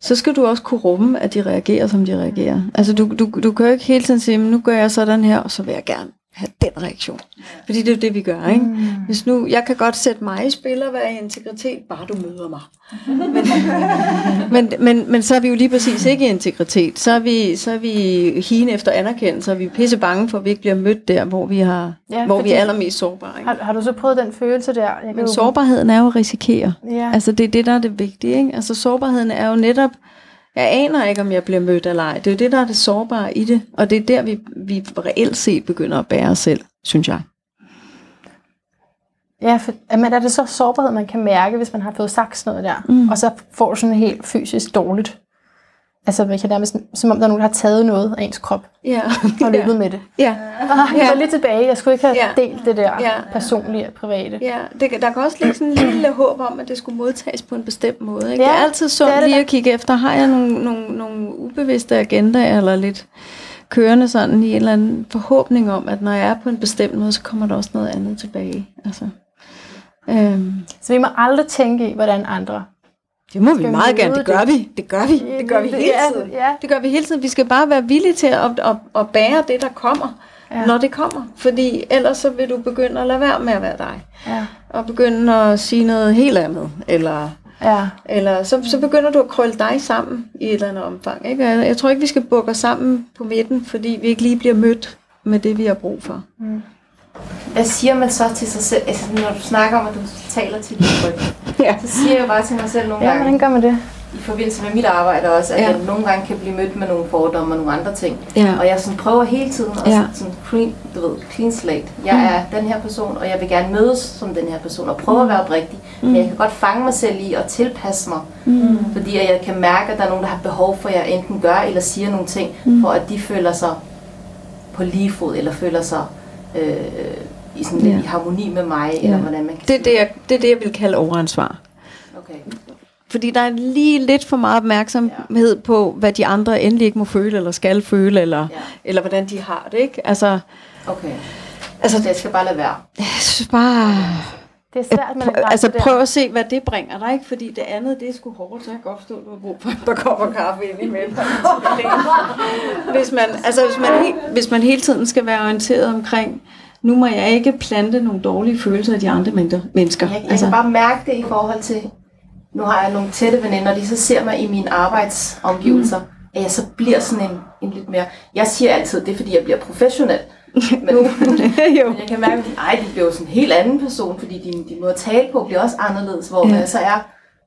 Så skal du også kunne rumme, at de reagerer, som de reagerer. Altså du, du, du kan jo ikke hele tiden sige, nu gør jeg sådan her, og så vil jeg gerne have den reaktion. Fordi det er jo det, vi gør, ikke? Mm. Hvis nu, jeg kan godt sætte mig i spil og være i integritet, bare du møder mig. Men, men, men, men så er vi jo lige præcis ikke i integritet. Så er vi, så er vi hine efter anerkendelse, og vi er pisse bange for, at vi ikke bliver mødt der, hvor vi, har, Ja, hvor vi er allermest sårbare. Ikke? Har, har du så prøvet den følelse der? Jeg Men jo- sårbarheden er jo at risikere. Ja. Altså det er det, der er det vigtige. Ikke? Altså sårbarheden er jo netop, jeg aner ikke, om jeg bliver mødt eller ej. Det er jo det, der er det sårbare i det. Og det er der, vi, vi reelt set begynder at bære os selv, synes jeg. Ja, for, men er det så sårbarhed, man kan mærke, hvis man har fået sagt sådan noget der, mm. og så får du sådan helt fysisk dårligt? Altså, man kan nærmest, som om der er nogen, der har taget noget af ens krop Ja. og løbet med det. ja. Ah, jeg Ja. går lige tilbage. Jeg skulle ikke have Ja. delt det der Ja. personlige og private. Ja, det, der kan også ligge sådan en lille håb om, at det skulle modtages på en bestemt måde. Ikke? Ja, det er altid sundt det er det lige at kigge efter, har jeg nogle, nogle, nogle ubevidste agendaer, eller lidt kørende sådan i en eller anden forhåbning om, at når jeg er på en bestemt måde, så kommer der også noget andet tilbage. Altså, øhm, Så vi må aldrig tænke i, hvordan andre... det må vi Skal meget møde gerne, det gør det. vi. Det gør vi. Det gør vi hele tiden. Ja, Det gør vi hele tiden. Vi skal bare være villige til at, at, at bære det, der kommer, Ja. når det kommer. Fordi ellers så vil du begynde at lade være med at være dig. ja, Og begynde at sige noget helt andet. Eller ja. Eller så, så begynder du at krølle dig sammen i et eller andet omfang. Ikke? Jeg, tror ikke, vi skal bukke os sammen på midten, fordi vi ikke lige bliver mødt med det, vi har brug for. Hvad siger man så til sig selv? Altså, når du snakker om, at du taler til din ryg, Ja. så siger jeg bare til mig selv nogle Ja, gange, hvordan gør man det? i forbindelse med mit arbejde også, at Ja. jeg nogle gange kan blive mødt med nogle fordomme og nogle andre ting. Ja. Og jeg sådan prøver hele tiden at Ja. sådan clean, du ved, clean slate. Jeg er den her person, og jeg vil gerne mødes som den her person, og prøve at være oprigtig. Men jeg kan godt fange mig selv i at tilpasse mig. Mm. Fordi jeg kan mærke, at der er nogen, der har behov for, at jeg enten gør eller siger nogle ting, mm. for at de føler sig på lige fod, eller føler sig øh, i, sådan Ja. i harmoni med mig, Ja. eller hvordan man kan Det, er det, jeg, det er det, jeg vil kalde overansvar. Okay. Fordi der er lige lidt for meget opmærksomhed på, hvad de andre endelig ikke må føle, eller skal føle, eller, Ja. eller hvordan de har det. Ikke? Altså, Okay. altså Så jeg skal bare lade være. jeg synes bare... Det er svært med grænse altså der. prøv at se, hvad det bringer dig, ikke? Fordi det andet, det er sgu hårdt, så jeg kan godt forstå, at du har brug for par kopper kaffe ind imellem. hvis, man, altså, hvis, man, hvis man hele tiden skal være orienteret omkring, nu må jeg ikke plante nogle dårlige følelser af de andre men- mennesker. Jeg, jeg altså, kan bare mærke det i forhold til, nu har jeg nogle tætte veninder, og de så ser mig i mine arbejdsomgivelser, mm. at jeg så bliver sådan en, en lidt mere, jeg siger altid, det er fordi, jeg bliver professionel. Men, jo. men jeg kan mærke, at ej, de bliver jo sådan en helt anden person, fordi din, din måde at tale på bliver også anderledes, hvor Ja. ja. jeg så er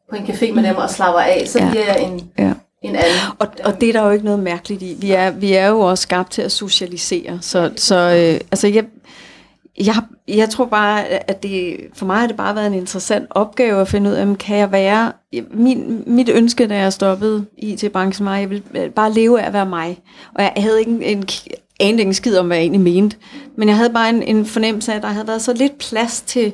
på en café med dem og slapper af, så Ja. ja. bliver jeg en, Ja. en anden. Og, og det er der jo ikke noget mærkeligt i. Vi er, vi er jo også skabt til at socialisere. Så, så øh, altså jeg, jeg, jeg tror bare, at det, for mig har det bare været en interessant opgave at finde ud af, jamen, kan jeg være... Min, mit ønske, da jeg stoppede IT-branchen, var, at jeg ville bare leve af at være mig. Og jeg havde ikke en, en anede ikke en skid om, hvad jeg egentlig mente. Men jeg havde bare en, en fornemmelse af, at der havde været så lidt plads til,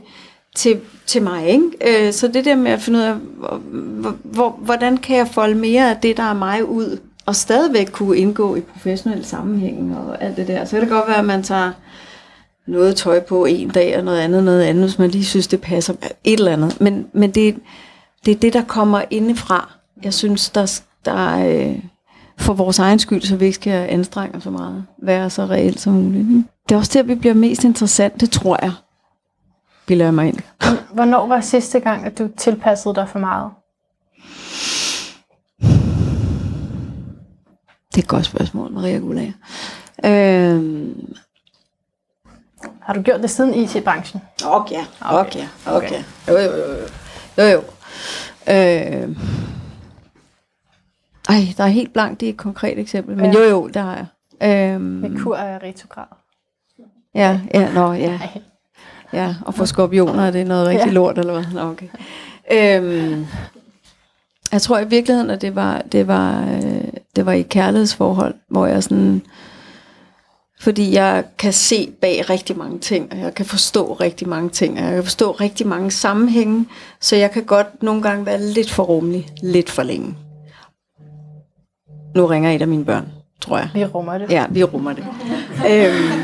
til, til mig. Ikke? Øh, så det der med at finde ud af, hvor, hvor, hvordan kan jeg folde mere af det, der er mig ud, og stadigvæk kunne indgå i professionel sammenhæng og alt det der. Så kan det godt være, at man tager noget tøj på en dag, og noget andet noget andet, hvis man lige synes, det passer et eller andet. Men, men det, det er det, der kommer indefra. Jeg synes, der, der øh, for vores egen skyld, så vi ikke skal anstrenge os så meget, være så reelt som muligt. Ikke? Det er også der, vi bliver mest interessant, det tror jeg, bilder jeg mig ind. Hvornår var sidste gang, at du tilpassede dig for meget? Det er et godt spørgsmål, Maria Gulager. Øh, Har du gjort det siden IT-branchen? Okay, okay, okay. Jo, jo, jo. jo, jo. Øh, ej, der er helt blankt, det er et konkret eksempel. Men jo, jo, der har jeg. Øh, Med kur af retrograd? ja, ja, nå, ja. Ja, og for skorpioner er det noget rigtig Ja. lort, eller hvad? Nå, okay. Øhm, jeg tror i virkeligheden, at det var, det var, øh, det var i kærlighedsforhold, hvor jeg sådan... Fordi jeg kan se bag rigtig mange ting, og jeg kan forstå rigtig mange ting, og jeg kan forstå rigtig mange sammenhænge, så jeg kan godt nogle gange være lidt for rummelig, lidt for længe. Nu ringer et af mine børn, tror jeg. Vi rummer det. Ja, vi rummer det. øhm,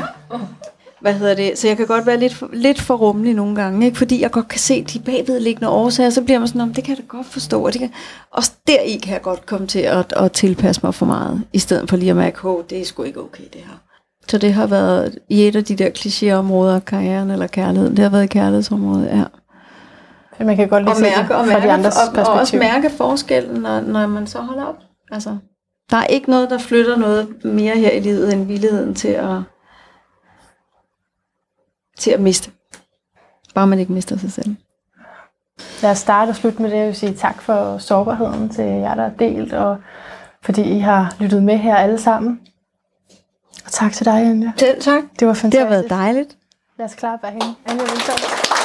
hvad hedder det? Så jeg kan godt være lidt for, lidt for rummelig nogle gange, ikke? fordi jeg godt kan se de bagvedliggende årsager, så bliver man sådan, "Nå, men det kan jeg da godt forstå. Og det kan, også deri kan jeg godt komme til at, at tilpasse mig for meget, i stedet for lige at mærke, at det er sgu ikke okay det her. Så det har været i et af de der klichéområder, karrieren eller kærligheden, det har været i kærlighedsområdet, ja. Man kan godt lide Og se det mærke, og, fra de mærke, andres og, og også perspektiv. mærke forskellen, når, når man så holder op. Altså, der er ikke noget, der flytter noget mere her i livet, end villigheden til at, til at miste. Bare man ikke mister sig selv. Lad os starte og slutte med det. Jeg vil sige tak for sårbarheden til jer, der har delt, og fordi I har lyttet med her alle sammen. Og tak til dig, Anja. Selv tak. Det var Det fantastisk. har været dejligt. Lad os klappe af hende. Anja, velkommen.